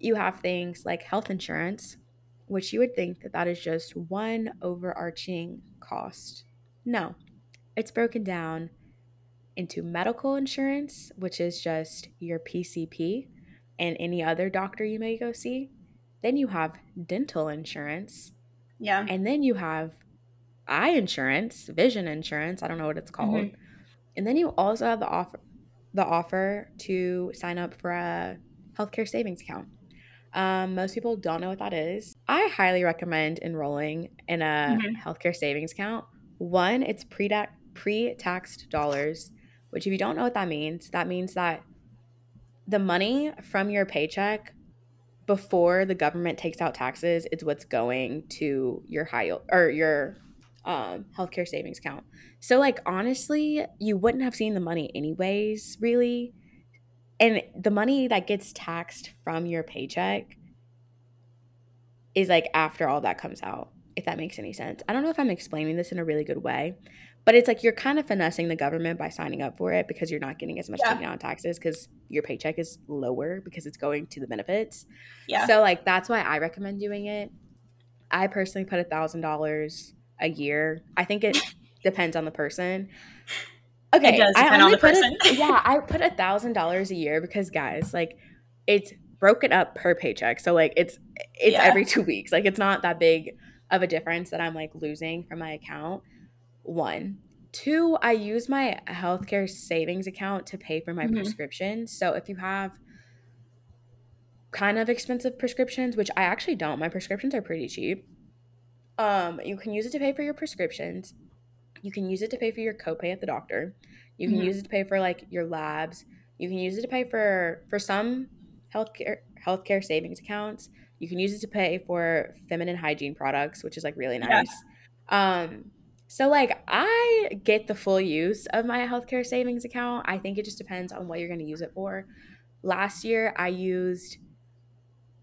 you have things like health insurance, which you would think that that is just one overarching cost. No, it's broken down into medical insurance, which is just your PCP and any other doctor you may go see. Then you have dental insurance, Yeah. and then you have eye insurance, vision insurance, I don't know what it's called. Mhm. And then you also have the offer the offer to sign up for a healthcare savings account. Um, most people don't know what that is. I highly recommend enrolling in a Mhm. healthcare savings account. One, it's pre-tax pre-taxed dollars, which if you don't know what that means, that means that the money from your paycheck before the government takes out taxes it's what's going to your high or your um, healthcare savings account. So, like, honestly, you wouldn't have seen the money anyways, really. And the money that gets taxed from your paycheck is like after all that comes out, if that makes any sense. I don't know if I'm explaining this in a really good way, but it's like you're kind of finessing the government by signing up for it because you're not getting as much Yeah. taken out on taxes because your paycheck is lower because it's going to the benefits. Yeah. So like that's why I recommend doing it. I personally put a thousand dollars a year. I think it <laughs> depends on the person. Okay, does I depend on only the put a- person. <laughs> yeah, I put a thousand dollars a year because guys, like, it's broken up per paycheck. So like, it's it's Yeah. every two weeks. Like, it's not that big of a difference that I'm like losing from my account. One, two, I use my healthcare savings account to pay for my Mhm. prescriptions. So if you have kind of expensive prescriptions, which I actually don't, my prescriptions are pretty cheap. Um, you can use it to pay for your prescriptions. You can use it to pay for your copay at the doctor. You can Mhm. use it to pay for like your labs. You can use it to pay for for some healthcare healthcare savings accounts. You can use it to pay for feminine hygiene products, which is like really Yeah. nice. Um, so like I get the full use of my healthcare savings account. I think it just depends on what you're going to use it for. Last year I used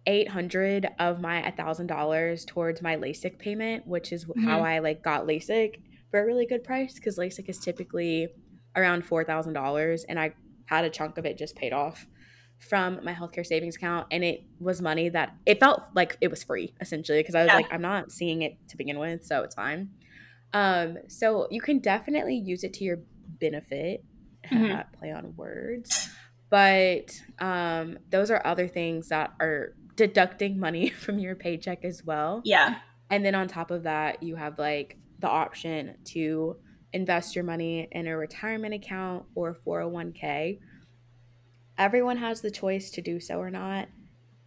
800 of my $1000 towards my LASIK payment, which is how Mhm. I like got LASIK for a really good price cuz LASIK is typically around $4,000 and I had a chunk of it just paid off from my healthcare savings account and it was money that it felt like it was free essentially because I was Yeah. like I'm not seeing it to begin with, so it's fine. Um so you can definitely use it to your benefit. <laughs> Mhm. Play on words but um, those are other things that are deducting money <laughs> from your paycheck as well. Yeah. And then on top of that, you have like the option to invest your money in a retirement account or 401k. Everyone has the choice to do so or not.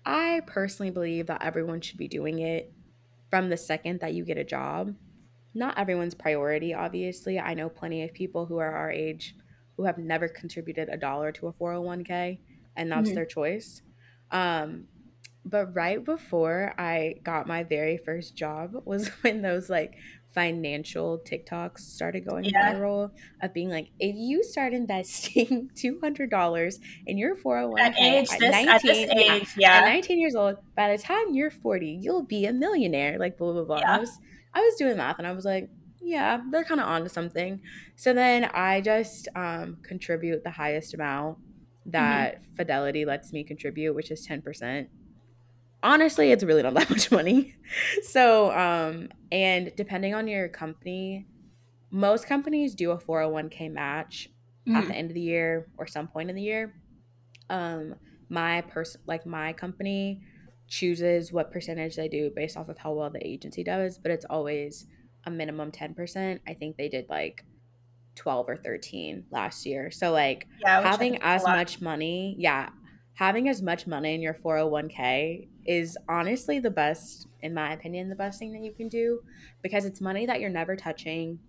I personally believe that everyone should be doing it from the second that you get a job. Not everyone's priority, obviously. I know plenty of people who are our age who have never contributed a dollar to a 401k, and that's Mhm. their choice. Um, but right before I got my very first job was <laughs> when those like financial TikToks started going Yeah. viral of being like, if you start investing <laughs> $200 in your 401k At age at this at this 19 yeah, at 19 years old, by the time you're 40, you'll be a millionaire. Like blah blah blah. And I was I was doing math and I was like, yeah, they're kind of onto something. So then I just um, contribute the highest amount Mm-hmm. that Fidelity lets me contribute, which is ten percent. honestly, it's really not <laughs> that much money. So, um, and depending on your company, most companies do a 401k match at the Mhm. end of the year or some point in the year. Um, my person, like my company, chooses what percentage they do based off of how well the agency does, but it's always a minimum 10%. I think they did like 12 or 13 last year. So like Yeah, having think is a as much money, yeah, having as much money in your 401k is honestly the best in my opinion, the best thing that you can do because it's money that you're never touching.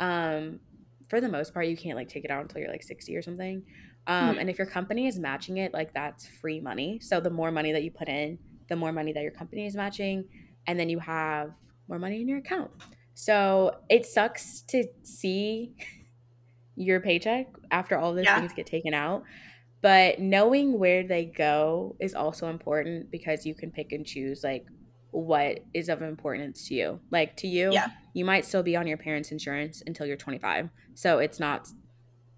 Um for the most part you can't like take it out until you're like 60 or something. Um Mhm. and if your company is matching it, like that's free money. So the more money that you put in, the more money that your company is matching and then you have more money in your account. So it sucks to see your paycheck after all those Yeah, things get taken out. But knowing where they go is also important because you can pick and choose like what is of importance to you. Like to you, yeah, you might still be on your parents' insurance until you're 25. So it's not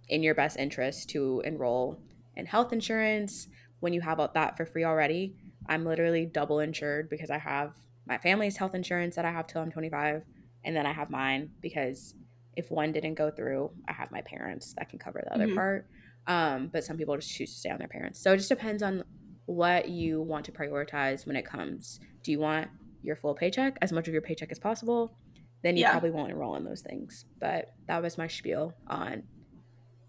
in your best interest to enroll in health insurance when you have that for free already. I'm literally double insured because I have my family's health insurance that I have till I'm 25, and then I have mine because if one didn't go through, I have my parents that can cover the other hmm part. Um, but some people just choose to stay on their parents. So it just depends on what you want to prioritize when it comes. Do you want your full paycheck, as much of your paycheck as possible? Then you yeah, probably won't enroll in those things. But that was my spiel on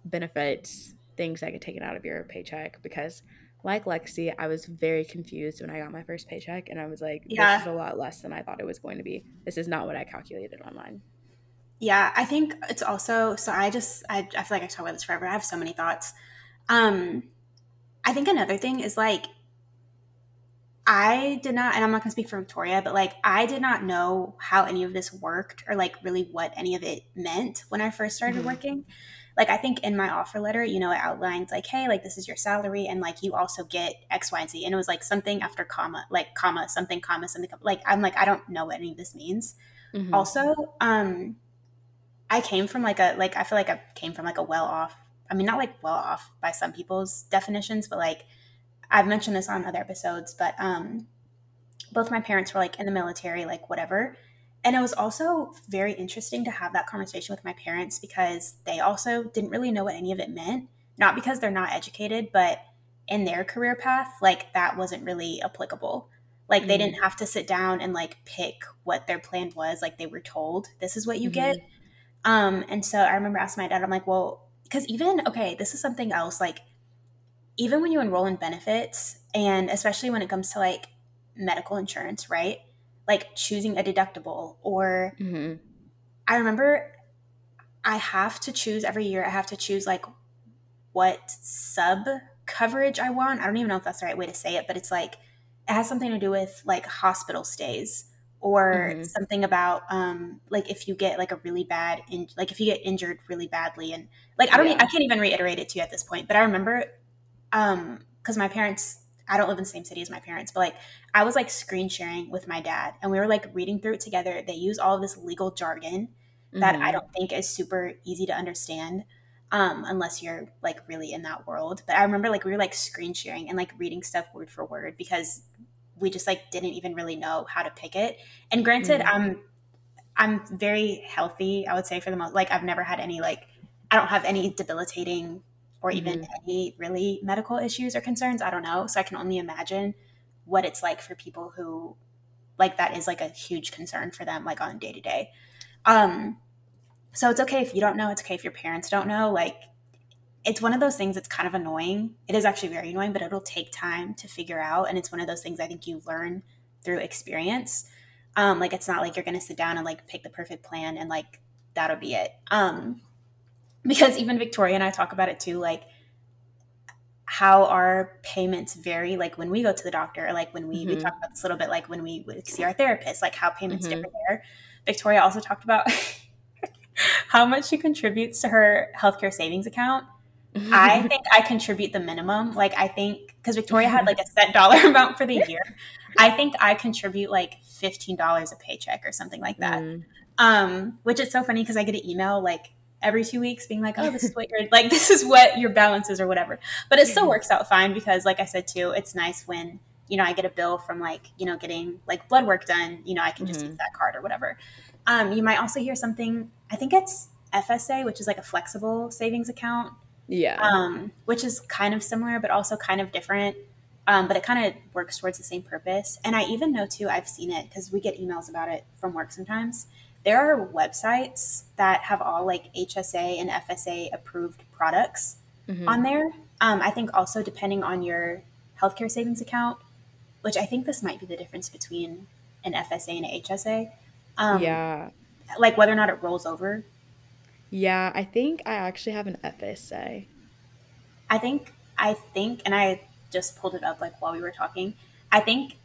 benefits, things that get taken out of your paycheck because like Lexi, I was very confused when I got my first paycheck and I was like, this is a lot less than I thought it was going to be. This is not what I calculated online. yeah. I think it's also so. I just I, I feel like I talk about this forever. I have so many thoughts. Um, I think another thing is like I did not, and I'm not going to speak for Victoria, but like I did not know how any of this worked or like really what any of it meant when I first started hmm working. Like I think in my offer letter, you know, it outlined like, hey, like this is your salary, and like you also get X, Y, and Z, and it was like something after comma, like comma, something, comma, something. Like I'm like I don't know what any of this means. hmm Also, um, I came from like a like I feel like I came from like a well off. I mean, not like well off by some people's definitions, but like I've mentioned this on other episodes, but um both my parents were like in the military, like whatever. And it was also very interesting to have that conversation with my parents because they also didn't really know what any of it meant. Not because they're not educated, but in their career path, like that wasn't really applicable. Like they didn't have to sit down and like pick what their plan was. Like they were told, this is what you get. hmm Um, and so I remember asking my dad, I'm like, well, because even, okay, this is something else. Like even when you enroll in benefits and especially when it comes to like medical insurance, right? Like choosing a deductible or hmm I remember I have to choose every year I have to choose like what sub coverage I want. I don't even know if that's the right way to say it, but it's like it has something to do with like hospital stays or hmm something about um like if you get like a really bad in like if you get injured really badly and like I don't Yeah. I can't even reiterate it to you at this point, but I remember um because my parents i don't live in the same city as my parents but like i was like screen sharing with my dad and we were like reading through it together. They use all of this legal jargon that i hmm don't think is super easy to understand um unless you're like really in that world. But i remember like we were like screen sharing and like reading stuff word for word because we just like didn't even really know how to pick it. And granted hmm i'm I'm very healthy, I would say for the most like I've never had any like I don't have any debilitating or even hmm any really medical issues or concerns. I don't know. So I can only imagine what it's like for people who like that is like a huge concern for them like on day to day. Um so it's okay if you don't know, it's okay if your parents don't know. Like it's one of those things that's kind of annoying. It is actually very annoying, but it'll take time to figure out. And it's one of those things I think you learn through experience. Um, like it's not like you're gonna sit down and like pick the perfect plan and like that'll be it. Um, because even Victoria and I talk about it too, like how our payments vary. Like when we go to the doctor, or like when we we hmm talk about this a little bit, like when we see our therapist, like how payments hmm differ there. Victoria also talked about <laughs> how much she contributes to her healthcare savings account I <laughs> think I contribute the minimum. Like I think because Victoria had <laughs> like a set dollar amount for the year. I think I contribute like fifteen dollars a paycheck or something like that. mm. Um, which is so funny because I get an email like every two weeks being like, "Oh, this is <laughs> what your like this is what your balance is or whatever." But it still works out fine because, like I said too, it's nice when you know, I get a bill from like, you know, getting like blood work done, you know, I can just use Mhm. that card or whatever. Um, you might also hear something, I think it's FSA, which is like a flexible savings account, Yeah. um, which is kind of similar, but also kind of different. Um, but it kind of works towards the same purpose. And I even know too, I've seen it because we get emails about it from work sometimes. There are websites that have all like HSA and FSA approved products Mhm. on there. Um, I think also depending on your healthcare savings account, which I think this might be the difference between an FSA and an HSA, um, Yeah. like whether or not it rolls over. Yeah, I think I actually have an FSA. I think I think, and I just pulled it up like while we were talking. I think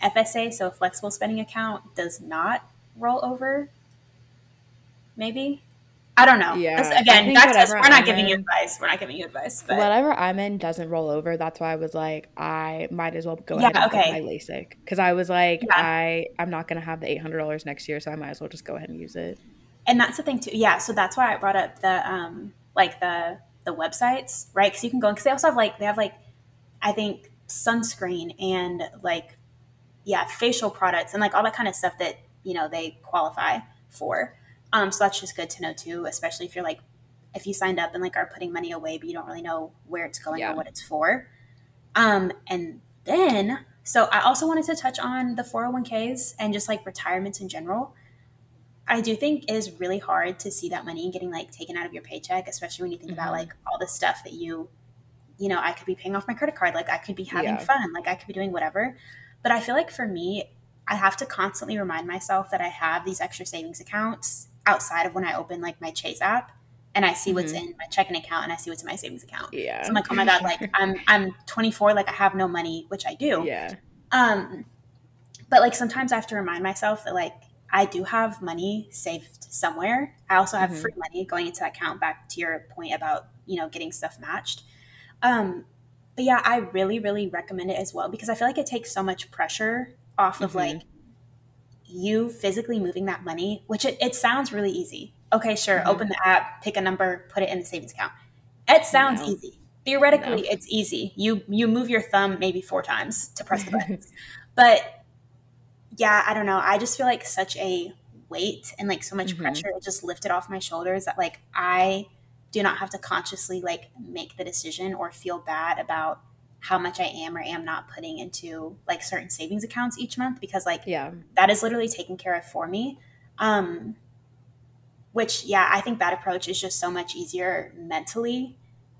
FSA, so a flexible spending account, does not roll over. Maybe I don't know. Yeah, again, that's us. We're not I'm giving you advice. We're not giving you advice, but whatever I'm in doesn't roll over. That's why I was like, I might as well go yeah, ahead and book my okay, LASIK because I was like, yeah. I I'm not gonna have the eight hundred dollars next year, so I might as well just go ahead and use it. and that's the thing too yeah so that's why i brought up the um like the the websites right because you can go because they also have like they have like i think sunscreen and like yeah facial products and like all that kind of stuff that you know they qualify for. Um so that's just good to know too especially if you're like if you signed up and like are putting money away but you don't really know where it's going or what it's for. Um and then so i also wanted to touch on the 401ks and just like retirements in general. I do think it is really hard to see that money getting like taken out of your paycheck, especially when you think about hmm like all the stuff that you, you know, I could be paying off my credit card, like I could be having Yeah. fun, like I could be doing whatever. But I feel like for me, I have to constantly remind myself that I have these extra savings accounts outside of when I open like my Chase app and I see what's hmm in my checking account and I see what's in my savings account. So I'm like, oh my God, like. <laughs> I'm I'm 24, like I have no money, which I do. Yeah. Um, but like sometimes I have to remind myself that like I do have money saved somewhere. I also have free hmm money going into that account. Back to your point about you know getting stuff matched. Um, but yeah, I really really recommend it as well because I feel like it takes so much pressure off of like hmm you physically moving that money. Which it, it sounds really easy. Okay, sure. hmm Open the app, pick a number, put it in the savings account. It sounds No, easy. no. Theoretically, it's easy. You you move your thumb maybe four times to press the buttons, <laughs> but yeah, I don't know. I just feel like such a weight and like so much hmm pressure it just lifted off my shoulders that like I do not have to consciously like make the decision or feel bad about how much I am or am not putting into like certain savings accounts each month because like Yeah. that is literally taken care of for me. Um which yeah, I think that approach is just so much easier mentally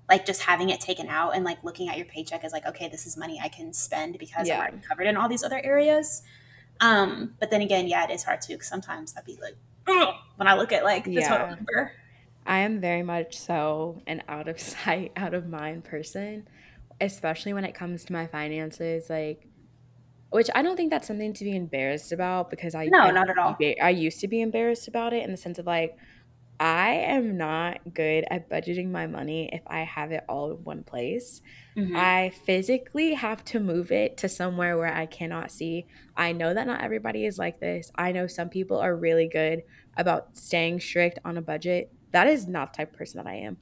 like just having it taken out and like looking at your paycheck as like okay, this is money I can spend because I'm already covered in all these other areas um, but then again, yeah, it is hard too. Because sometimes I'd be like, "Ugh," when I look at like the total Yeah. number. I am very much so an out of <laughs> sight, out of mind person, especially when it comes to my finances. Like, which I don't think that's something to be embarrassed about because I No, I not at all. I used to be embarrassed about it in the sense of like I am not good at budgeting my money if I have it all in one place. hmm I physically have to move it to somewhere where I cannot see. I know that not everybody is like this. I know some people are really good about staying strict on a budget. That is not the type of person that I am.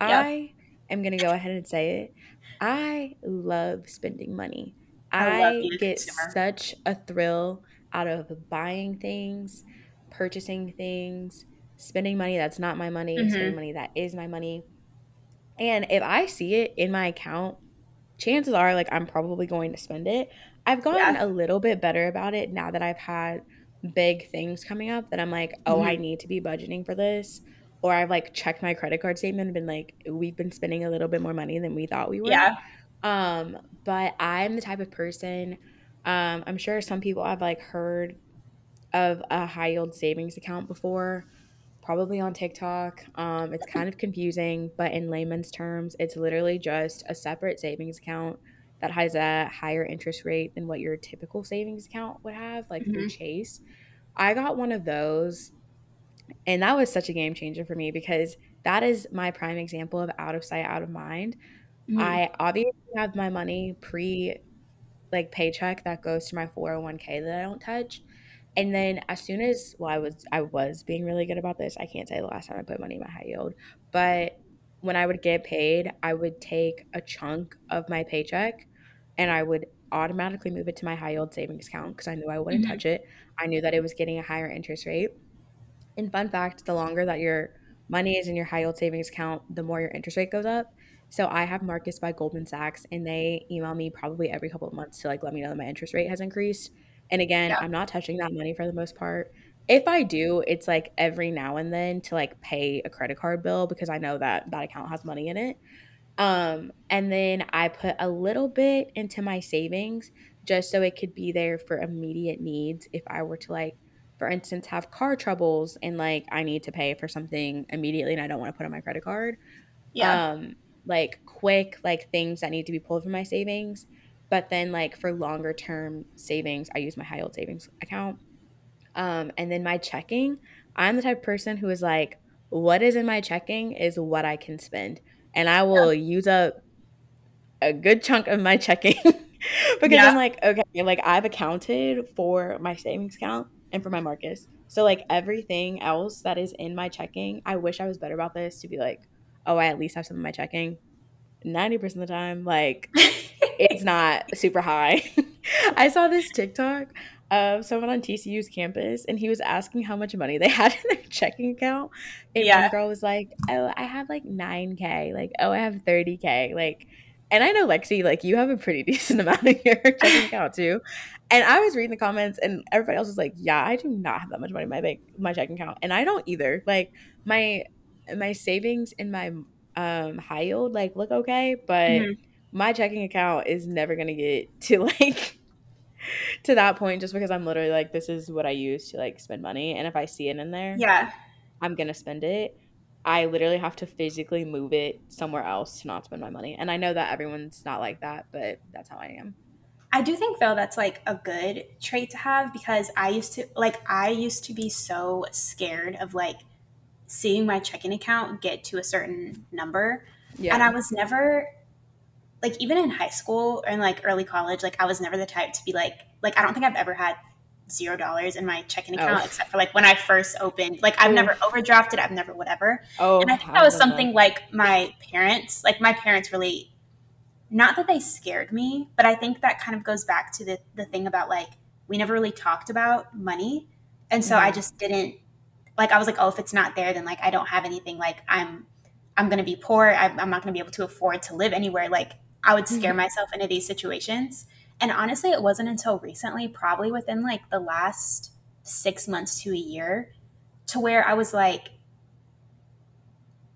Yep. I am going to go ahead and say it. I love spending money. I I get consumer. such a thrill out of buying things, purchasing things, spending money that's not my money, spending hmm money that is my money. And if I see it in my account, chances are like I'm probably going to spend it. I've gotten Yeah. a little bit better about it now that I've had big things coming up that I'm like, "Oh, I hmm need to be budgeting for this." Or I've like checked my credit card statement and been like, "We've been spending a little bit more money than we thought we were." Yeah. Um, but I'm the type of person um I'm sure some people have like heard of a high yield savings account before probably on TikTok. Um, it's kind of confusing, but in layman's terms, it's literally just a separate savings account that has a higher interest rate than what your typical savings account would have, like through hmm Chase. I got one of those, and that was such a game changer for me because that is my prime example of out of sight, out of mind. hmm I obviously have my money pre like paycheck that goes to my 401k that I don't touch. And then as soon as well, I was I was being really good about this. I can't say the last time I put money in my high yield, but when I would get paid, I would take a chunk of my paycheck and I would automatically move it to my high yield savings account because I knew I wouldn't Mm-hmm. touch it. I knew that it was getting a higher interest rate. And fun fact, the longer that your money is in your high yield savings account, the more your interest rate goes up. So I have Marcus by Goldman Sachs and they email me probably every couple of months to like let me know that my interest rate has increased. And again, Yeah. I'm not touching that money for the most part. If I do, it's like every now and then to like pay a credit card bill because I know that that account has money in it. Um, and then I put a little bit into my savings just so it could be there for immediate needs if I were to like for instance have car troubles and like I need to pay for something immediately and I don't want to put on my credit card. Yeah. Um, like quick like things that need to be pulled from my savings. But then like for longer term savings, I use my high yield savings account. Um, and then my checking, I'm the type of person who is like, what is in my checking is what I can spend. And I will use up a good chunk of my checking <laughs> because Yeah. I'm like, okay, like I've accounted for my savings account and for my Marcus. So like everything else that is in my checking, I wish I was better about this to be like, oh, I at least have some in my checking. 90% of the time, like <laughs> it's not super high. <laughs> I saw this TikTok of someone on TCU's campus and he was asking how much money they <laughs> had in their checking account. And one girl was like, Oh, I have like 9K. Like, oh, I have 30K. Like, and I know Lexi, like you have a pretty decent amount in your checking account too. And I was reading the comments and everybody else was like, Yeah, I do not have that much money in my bank my checking account. And I don't either. Like my my savings in my um high yield like look okay, but Mhm. my checking account is never gonna get <laughs> to like to that point just because I'm literally like this is what I use to like spend money and if I see it in there, Yeah. I'm gonna spend it. I literally have to physically move it somewhere else to not spend my money. And I know that everyone's not like that, but that's how I am. I do think though that's like a good trait to have because I used to like I used to be so scared of like seeing my checking account get to a certain number Yeah. and I was never like even in high school or in like early college like I was never the type to be like like I don't think I've ever had zero dollars in my checking oh. account Oh. except for like when I first opened like I've never oh. overdrafted I've never whatever oh, and I think I that was love that. something like my parents, like my parents really, not that they scared me, but I think that kind of goes back to the, the thing about like, we never really talked about money. And so I Mhm. just didn't, like, I was like, oh, if it's not there, then like, I don't have anything. Like, I'm, I'm going to be poor. I'm, I'm not going to be able to afford to live anywhere. Like, I would scare myself into these situations. And honestly, it wasn't until recently, probably within like the last six months to a year, to where I was like,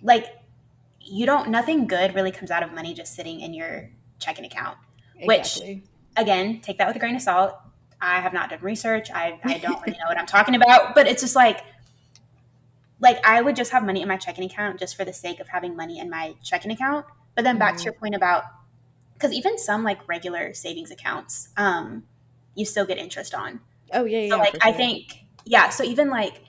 like you don't nothing good really comes out of money just sitting in your checking account which- again take that with a grain of salt i have not done research i, I don't <laughs> really know what i'm talking about but it's just like like i would just have money in my checking account just for the sake of having money in my checking account but then back Mhm. to your point about because even some like regular savings accounts um you still get interest on Oh yeah, yeah. so like for I sure. think yeah, so even like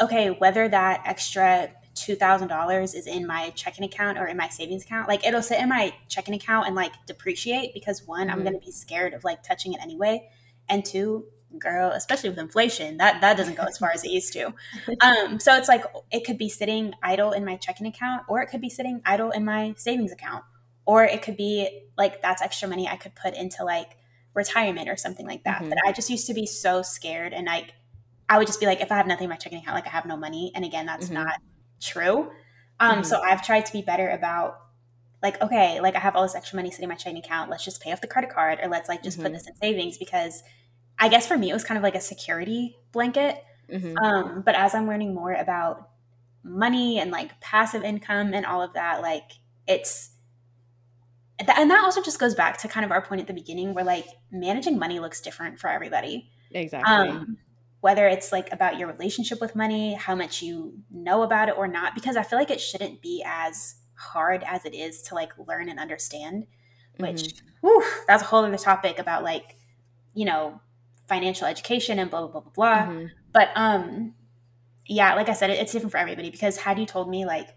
okay, whether that extra two thousand dollars is in my checking account or in my savings account, like it'll sit in my checking account and like depreciate because one, I'm Mhm. gonna be scared of like touching it anyway. And two, girl, especially with inflation, that that doesn't go as far as it used to. <laughs> Um, so it's like it could be sitting idle in my checking account, or it could be sitting idle in my savings account, or it could be like that's extra money I could put into like retirement or something like that. Mhm. But I just used to be so scared and like I would just be like, if I have nothing in my checking account, like I have no money. And again, that's Mhm. not true. Um, Mhm. so I've tried to be better about like, okay, like I have all this extra money sitting in my checking account. Let's just pay off the credit card or let's like just put Mhm. this in savings because I guess for me it was kind of like a security blanket. Mhm. Um, but as I'm learning more about money and like passive income and all of that, like it's and that also just goes back to kind of our point at the beginning where like managing money looks different for everybody Exactly. um, whether it's like about your relationship with money, how much you know about it or not, because I feel like it shouldn't be as hard as it is to like learn and understand. Which, Mhm. whew, that's a whole other topic about like, you know, financial education and blah blah blah blah blah. Mhm. But um, yeah, like I said, it, it's different for everybody because had you told me like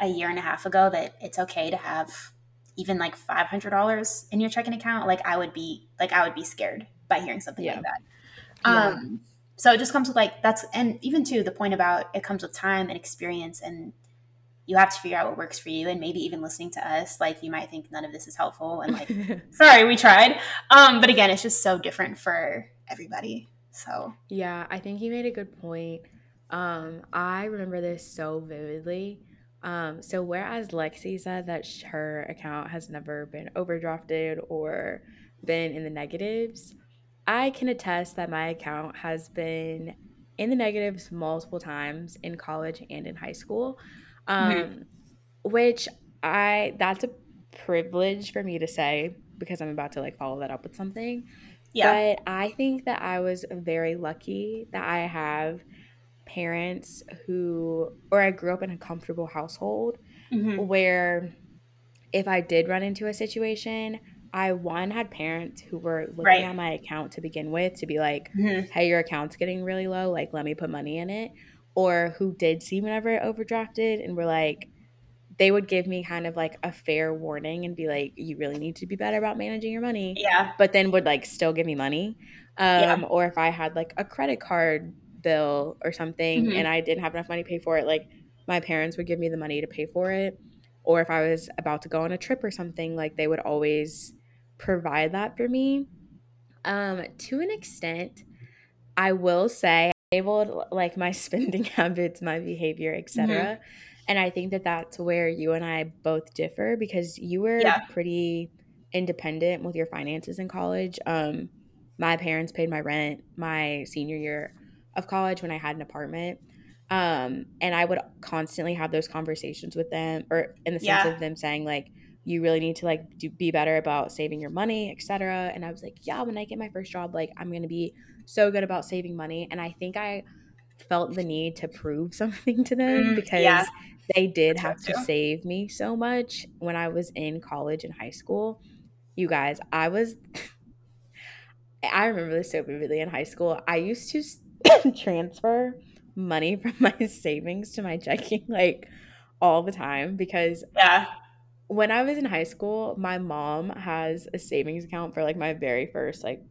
a year and a half ago that it's okay to have even like five hundred dollars in your checking account, like I would be like I would be scared by hearing something Yeah. like that. Yeah. Um, so it just comes with like that's and even to the point about it comes with time and experience and you have to figure out what works for you and maybe even listening to us like you might think none of this is helpful and like <laughs> sorry we tried. Um but again it's just so different for everybody so. Yeah i think you made a good point. Um i remember this so vividly. Um so whereas lexi said that her account has never been overdrafted or been in the negatives i can attest that my account has been in the negatives multiple times in college and in high school um, mm-hmm. which I that's a privilege for me to say because I'm about to like follow that up with something. Yeah. But I think that I was very lucky that I have parents who or I grew up in a comfortable household mm-hmm. where if I did run into a situation, I one had parents who were looking right. at my account to begin with to be like, mm-hmm. "Hey, your account's getting really low. Like, let me put money in it." Or who did see whenever it overdrafted and were like, they would give me kind of like a fair warning and be like, "You really need to be better about managing your money." Yeah. But then would like still give me money. Um, yeah. Or if I had like a credit card bill or something mm-hmm. and I didn't have enough money to pay for it, like my parents would give me the money to pay for it. Or if I was about to go on a trip or something, like they would always provide that for me. Um, to an extent, I will say, able like my <laughs> spending habits, my behavior, etc. Mm-hmm. And I think that that's where you and I both differ because you were yeah. pretty independent with your finances in college. Um, my parents paid my rent my senior year of college when I had an apartment. Um, and I would constantly have those conversations with them, or in the sense yeah. of them saying like, you really need to like do, be better about saving your money, etc. And I was like, yeah, when I get my first job, like I'm gonna be so good about saving money. And I think I felt the need to prove <laughs> something to them mm, because yeah. they did have to save me so much when I was in college and high school. You guys, I was <laughs> I remember this so vividly in high school. I used to <coughs> transfer money from <laughs> my savings to my checking like all the time because yeah when I was in high school, my mom has a savings account for like my very first like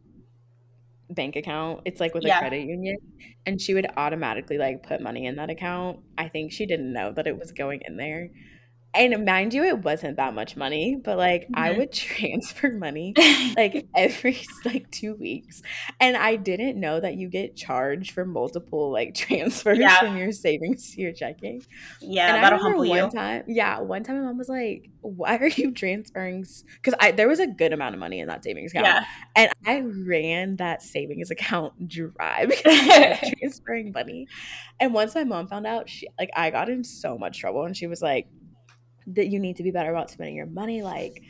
bank account. It's like with yeah. a credit union. And she would automatically like put money in that account. I think she didn't know that it was going in there and mind you it wasn't that much money but like mm-hmm. i would <laughs> transfer money <laughs> like every like two weeks and i didn't know that you get charged for multiple like transfers yeah. from your savings to your checking yeah and that'll humble one you time yeah one time my mom was like why are you transferring because i there was a good amount of money in that savings account yeah. and i ran that savings account <laughs> dry because transferring money and once my mom found out she like i got in so much trouble and she was like that you need to be better about spending your money. Like,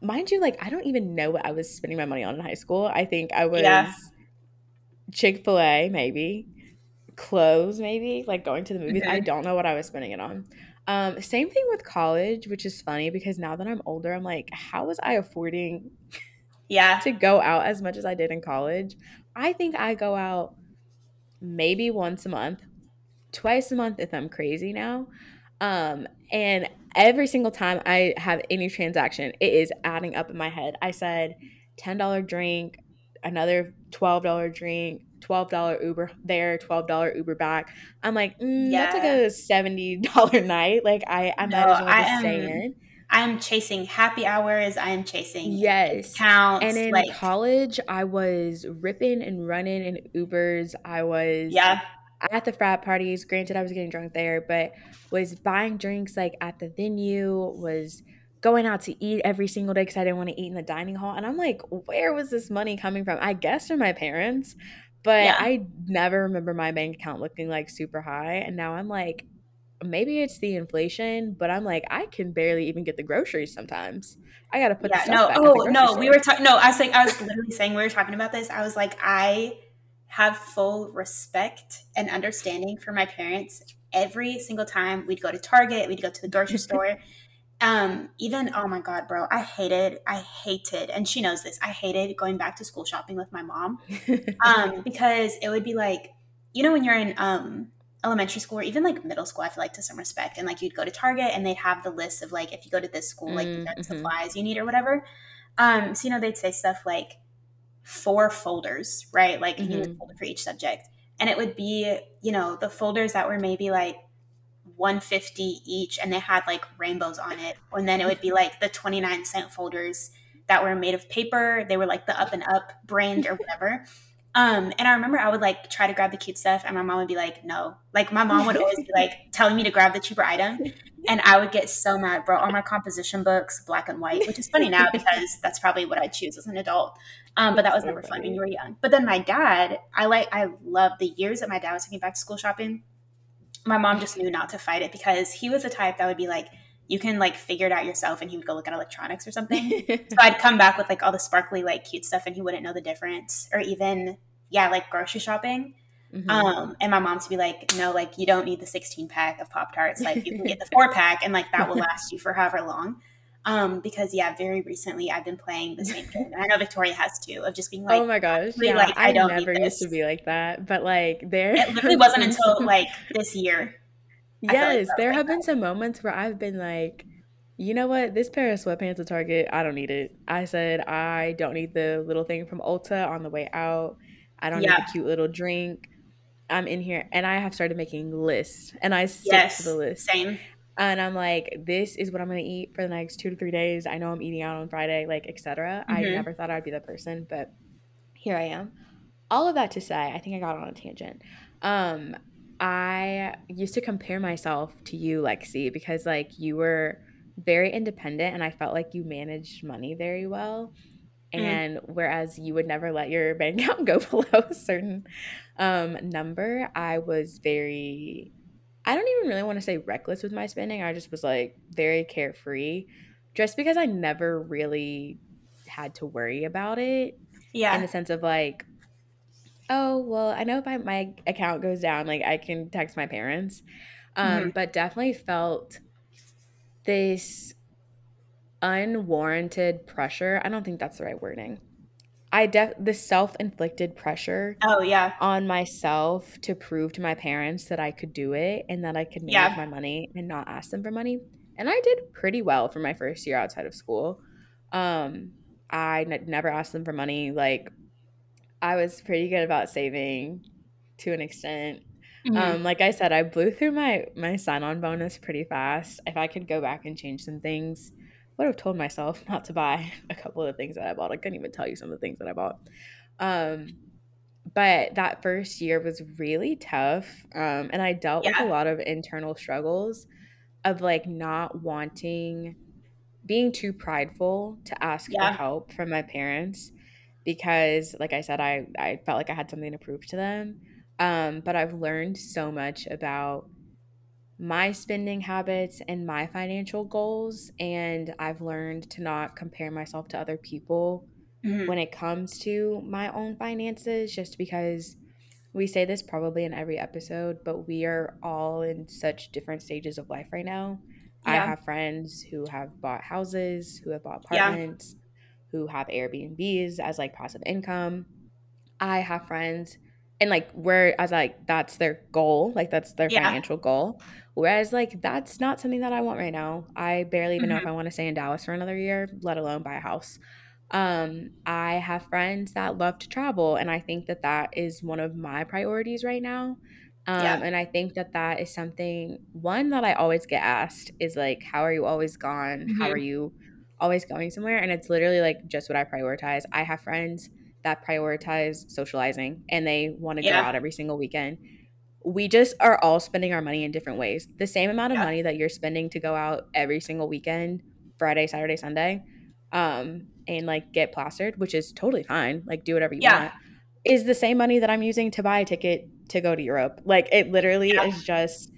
mind you, like I don't even know what I was spending my money on in high school. I think I was yeah. Chick Fil A, maybe clothes, maybe like going to the movies. I don't know what I was spending it on. Um, same thing with college, which is funny because now that I'm older, I'm like, how was I affording? Yeah, to go out as much as I did in college. I think I go out maybe once a month, twice a month if I'm crazy now. Um, and every single time I have any transaction, it is adding up in my head. I said $10 drink, another $12 drink, $12 Uber there, $12 Uber back. I'm like, mm, yeah. that's like a $70 <laughs> night. Like I, I no, might as well just stay in. I'm chasing happy hours. I am chasing yes counts. And in like, college, I was ripping and running in Ubers. I was yeah at the frat parties. Granted, I was getting drunk there, but was buying drinks like at the venue, was going out to eat every single day because I didn't want to eat in the dining hall. And I'm like, where was this money coming from? I guess from my parents, but yeah. I never remember my bank account looking like super high. And now I'm like, maybe it's the inflation, but I'm like, I can barely even get the groceries sometimes. I gotta put yeah, no, oh no, store. we were talking. No, I was like, I was literally saying we were talking about this. I was like, I have full respect and understanding for my parents every single time we'd go to Target, we'd go to the grocery <laughs> store. Um, even oh my god, bro, I hated, I hated, and she knows this. I hated going back to school shopping with my mom, <laughs> um, because it would be like, you know, when you're in um elementary school or even like middle school, I feel like to some respect, and like you'd go to Target and they'd have the list of like if you go to this school, like mm-hmm. supplies you need or whatever. Um, so you know they'd say stuff like four folders, right? Like mm-hmm. you need a folder for each subject. And it would be, you know, the folders that were maybe like 150 each and they had like rainbows on it and then it would be <laughs> like the 29 cent folders that were made of paper they were like the up and up brand or whatever um, and I remember I would like try to grab the cute stuff, and my mom would be like, "No!" Like my mom would always be like <laughs> telling me to grab the cheaper item, and I would get so mad, bro. All my composition books, black and white, which is funny now because <laughs> that's probably what I choose as an adult. Um, but that was so never funny. fun when you were young. But then my dad, I like, I love the years that my dad was taking back to school shopping. My mom just knew not to fight it because he was the type that would be like, you can like figure it out yourself and he would go look at electronics or something. <laughs> so I'd come back with like all the sparkly like cute stuff and he wouldn't know the difference or even yeah, like grocery shopping. Mm-hmm. Um, and my mom to be like, no, like you don't need the 16 pack of Pop Tarts. Like you can get the <laughs> four pack and like that will last you for however long. Um, because yeah, very recently I've been playing the same game. And I know Victoria has too, of just being like, oh my gosh, yeah, like, I, I don't never used to be like that, but like there, it literally wasn't <laughs> until like this year. Yes, like there have been some moments where I've been like, you know what? This pair of sweatpants at Target, I don't need it. I said I don't need the little thing from Ulta on the way out. I don't yeah. need a cute little drink. I'm in here and I have started making lists and I stick yes, to the list. Same. And I'm like, this is what I'm gonna eat for the next two to three days. I know I'm eating out on Friday, like etc. Mm-hmm. I never thought I'd be that person, but here I am. All of that to say, I think I got on a tangent. Um, I used to compare myself to you, Lexi, because like you were very independent and I felt like you managed money very well. Mm-hmm. And whereas you would never let your <laughs> bank account go <laughs> below a certain um, number, I was very, I don't even really want to say reckless with my spending. I just was like very carefree just because I never really had to worry about it. Yeah. In the sense of like, oh, well, I know if I, my account goes down, like I can text my parents. Um, mm-hmm. But definitely felt this unwarranted pressure. I don't think that's the right wording. I def the self-inflicted pressure. Oh yeah. On myself to prove to my parents that I could do it and that I could manage yeah. my money and not ask them for money. And I did pretty well for my first year outside of school. Um, I n- never asked them for money. Like, I was pretty good about saving to an extent. Mm-hmm. Um, like I said, I blew through my my sign on bonus pretty fast. If I could go back and change some things, would have told myself <laughs> not to buy <laughs> a couple of the things that I bought. I couldn't even tell you some of the things that I bought. Um, but that first year was really tough. Um, and I dealt yeah. with a lot of internal struggles of like not wanting, being too prideful to ask yeah. for help from my parents because, like I said, I, I felt like I had something to prove to them. Um, but I've learned so much about my spending habits and my financial goals. And I've learned to not compare myself to other people mm-hmm. when it comes to my own finances, just because we say this probably in every episode, but we are all in such different stages of life right now. Yeah. I have friends who have bought houses, who have bought apartments, yeah. Who have Airbnbs as like passive income. I have friends and like where as like that's their goal like that's their yeah. financial goal whereas like that's not something that i want right now i barely even mm-hmm. know if mm-hmm. i want to stay in dallas for another year let alone buy a house um i have friends that love to travel and i think that that is one of my priorities right now um, yeah. and i think that that is something one that i always get asked is like how are you always gone mm-hmm. how are you always going somewhere and it's literally like just what i prioritize i have friends that prioritize socializing and they want to yeah. go out every single weekend. We just are all spending our money in different ways. The same amount of yeah. money that you're spending to go out every single weekend, Friday, Saturday, Sunday, um, and like get plastered, which is totally fine. Like do whatever you yeah. want. Is the same money that I'm using to buy a ticket to go to Europe. Like it literally is just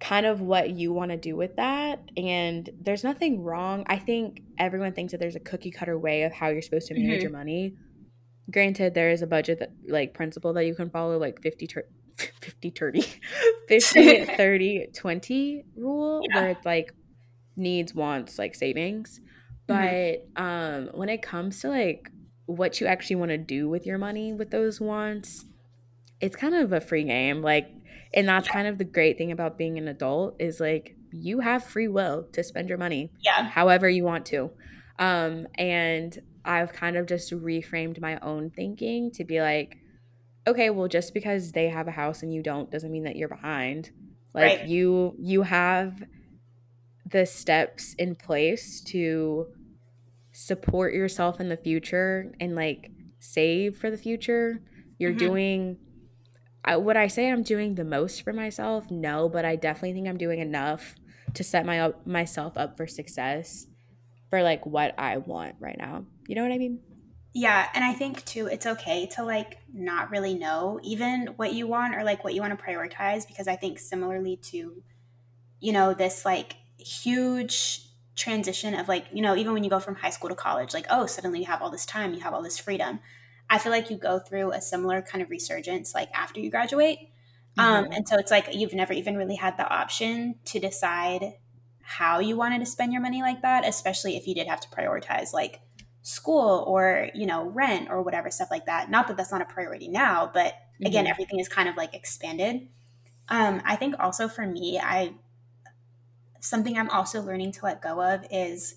kind of what you want to do with that. And there's nothing wrong. I think everyone thinks that there's a cookie cutter way of how you're supposed to manage mm-hmm. your money. Granted, there is a budget that like principle that you can follow, like 50 ter- <laughs> 50 30 <laughs> 50 <laughs> 30 20 rule yeah. where it's like needs wants like savings mm-hmm. but um when it comes to like what you actually want to do with your money with those wants it's kind of a free game like and that's kind of the great thing about being an adult is like you have free will to spend your money yeah however you want to um and i've kind of just reframed my own thinking to be like okay well just because they have a house and you don't doesn't mean that you're behind Like Right. you you have the steps in place to support yourself in the future and like save for the future. You're hmm doing I, would I say I'm doing the most for myself? No, but I definitely think I'm doing enough to set my myself up for success for like what I want right now. You know what I mean? Yeah, and I think too it's okay to like not really know even what you want or like what you want to prioritize because I think similarly to you know, this like huge transition of like, you know, even when you go from high school to college, like, oh, suddenly you have all this time, you have all this freedom. I feel like you go through a similar kind of resurgence like after you graduate. Um, Mhm. and so it's like you've never even really had the option to decide how you wanted to spend your money like that, especially if you did have to prioritize like school or, you know, rent or whatever, stuff like that. Not that that's not a priority now, but again, Mhm. everything is kind of like expanded. Um, I think also for me, I something I'm also learning to let go of is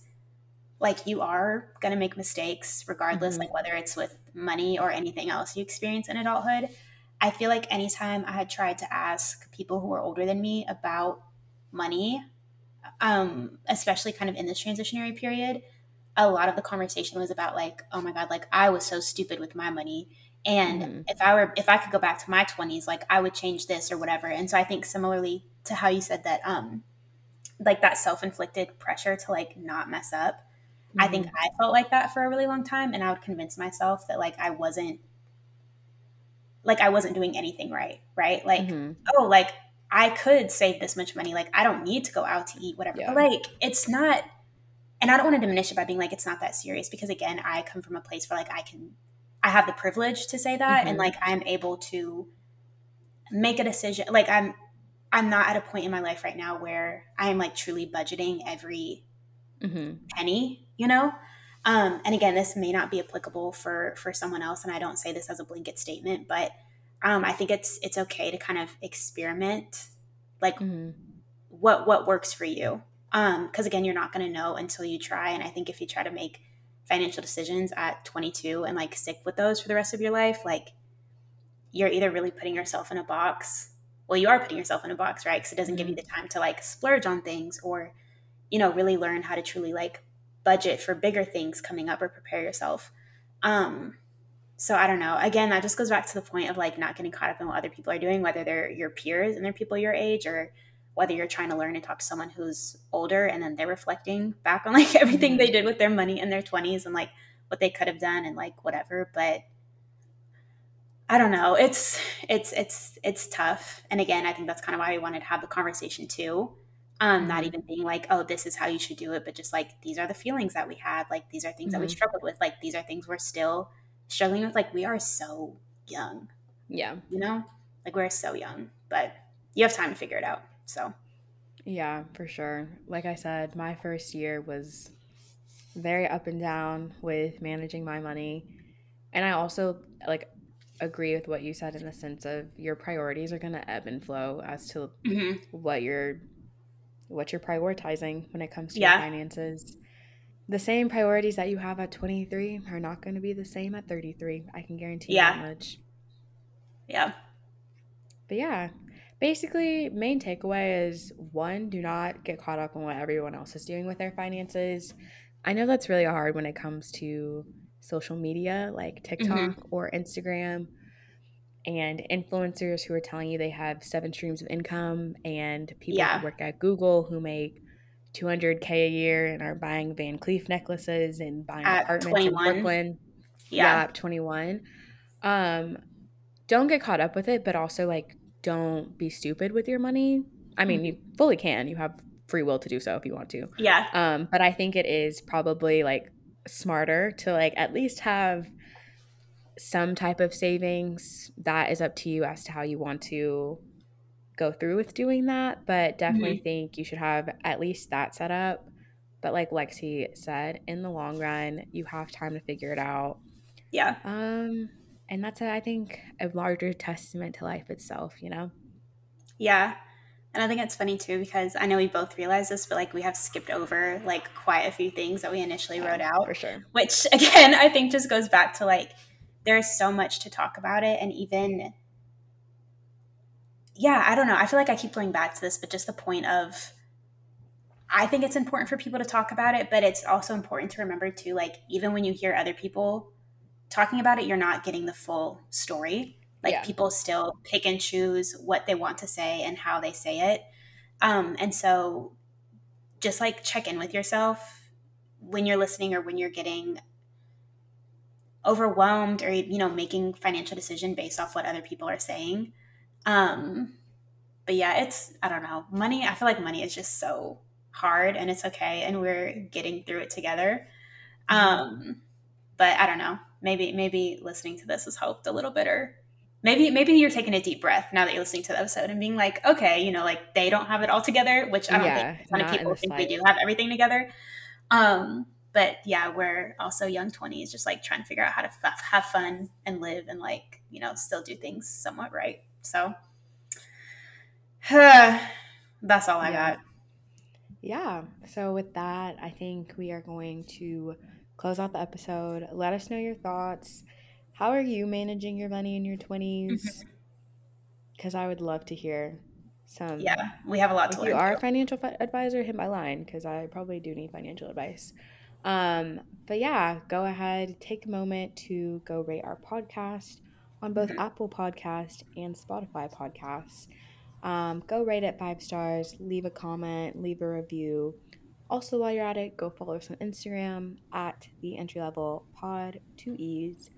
like you are going to make mistakes regardless Mhm. like whether it's with money or anything else you experience in adulthood. I feel like anytime I had tried to ask people who were older than me about money, um, especially kind of in this transitionary period, a lot of the conversation was about like, oh my god, like I was so stupid with my money. And Mhm. if I were if I could go back to my 20s, like I would change this or whatever. And so I think similarly to how you said that um like that self-inflicted pressure to like not mess up. I think Mhm. I felt like that for a really long time and I would convince myself that like I wasn't like I wasn't doing anything right, right? Like Mhm. oh, like I could save this much money, like I don't need to go out to eat whatever. But Yeah. like it's not and I don't want to diminish it by being like it's not that serious because again, I come from a place where like I can I have the privilege to say that and Mhm. like I'm able to make a decision like I'm I'm not at a point in my life right now where I'm like truly budgeting every Mhm. penny, you know? Um, and again, this may not be applicable for for someone else, and I don't say this as a blanket statement, but um, I think it's it's okay to kind of experiment, like Mhm. what what works for you. Because again, you're not going to know until you try. And I think if you try to make financial decisions at 22 and like stick with those for the rest of your life, like you're either really putting yourself in a box. Well, you are putting yourself in a box, right? Because it doesn't give you the time to like splurge on things or you know, really learn how to truly like budget for bigger things coming up or prepare yourself. Um, so I don't know. Again, that just goes back to the point of like not getting caught up in what other people are doing, whether they're your peers and they're people your age or whether you're trying to learn and talk to someone who's older and then they're reflecting back on like <laughs> everything they Mhm. did with their money in their 20s and like what they could have done and like whatever. But I don't know. It's it's it's it's tough. And again, I think that's kind of why we wanted to have the conversation too. Um, not Mhm. even being like, oh, this is how you should do it, but just like these are the feelings that we had. Like these are things that we Mhm. struggled with. Like these are things we're still struggling with. Like we are so young, Yeah. you know? Like we're so young, but you have time to figure it out. So Yeah, for sure. Like I said, my first year was very up and down with managing my money. And I also like agree with what you said in the sense of your priorities are going to ebb and flow as to mhm. what you're what you're prioritizing when it comes to your finances. The same priorities that you have at 23 are not going to be the same at 33. I can guarantee you that much. yeah. But yeah, basically, main takeaway is one, do not get caught up in what everyone else is doing with their finances. I know that's really hard when it comes to social media like hmm TikTok or Instagram and influencers who are telling you they have seven streams of income and people who work at Google who make 200k a year and are buying Van Cleef necklaces and buying At apartments in Brooklyn. Yeah, Yeah. at 21. Um don't get caught up with it, but also like don't be stupid with your money. I mean, you hmm fully can. You have free will to do so if you want to. Yeah. Um, but I think it is probably like smarter to like at least have some type of savings. That is up to you as to how you want to go through with doing that, but definitely hmm think you should have at least that set up. But like Lexi said, in the long run, you have time to figure it out. Yeah. Um, and that's, I think, a larger testament to life itself, you know? Yeah. And I think it's funny too because I know we both realize this, but like we have skipped over like quite a few things that we initially Yeah, wrote out. for sure. which <laughs> again, I think just goes back to like there's so much to talk about it. And even, yeah, I don't know. I feel like I keep going back to this, but just the point of I think it's important for people to talk about it, but it's also important to remember too, like even when you hear other people talking about it, you're not getting the full story. Like Yeah. people still pick and choose what they want to say and how they say it. Um, and so just like check in with yourself when you're listening or when you're getting overwhelmed or you know making financial decision based off what other people are saying. Um but yeah it's i don't know money i feel like money is just so hard and it's okay and we're getting through it together. Um but i don't know maybe maybe listening to this has helped a little bit or maybe maybe you're taking a deep breath now that you're listening to the episode and being like okay you know like they don't have it all together which i don't Yeah, think a ton of people think we do have everything together. Um but yeah we're also young 20s just like trying to figure out how to f- have fun and live and like you know still do things somewhat right so <sighs> that's all i Yeah. got Yeah. So with that, I think we are going to close out the episode. Let us know your thoughts. How are you managing your money in your 20s? Because mm-hmm. I would love to hear some. yeah we have a lot to If learn you are a financial fi- advisor, hit my line because I probably do need financial advice. Um, but yeah, go ahead, take a moment to go rate our podcast on both Mhm. Apple Podcast and Spotify podcasts. Um, go rate it five stars, leave a comment, leave a review. Also, while you're at it, go follow us on Instagram at the entry level pod two e's,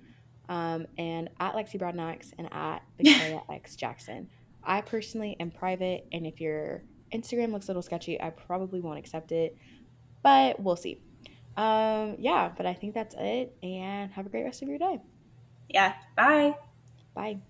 um, and at Lexi Broadnax and at Victoria <laughs> X Jackson. I personally am private, and if your Instagram looks a little sketchy, I probably won't accept it, but we'll see. Um, yeah, but I think that's it, and have a great rest of your day. yeah bye Bye.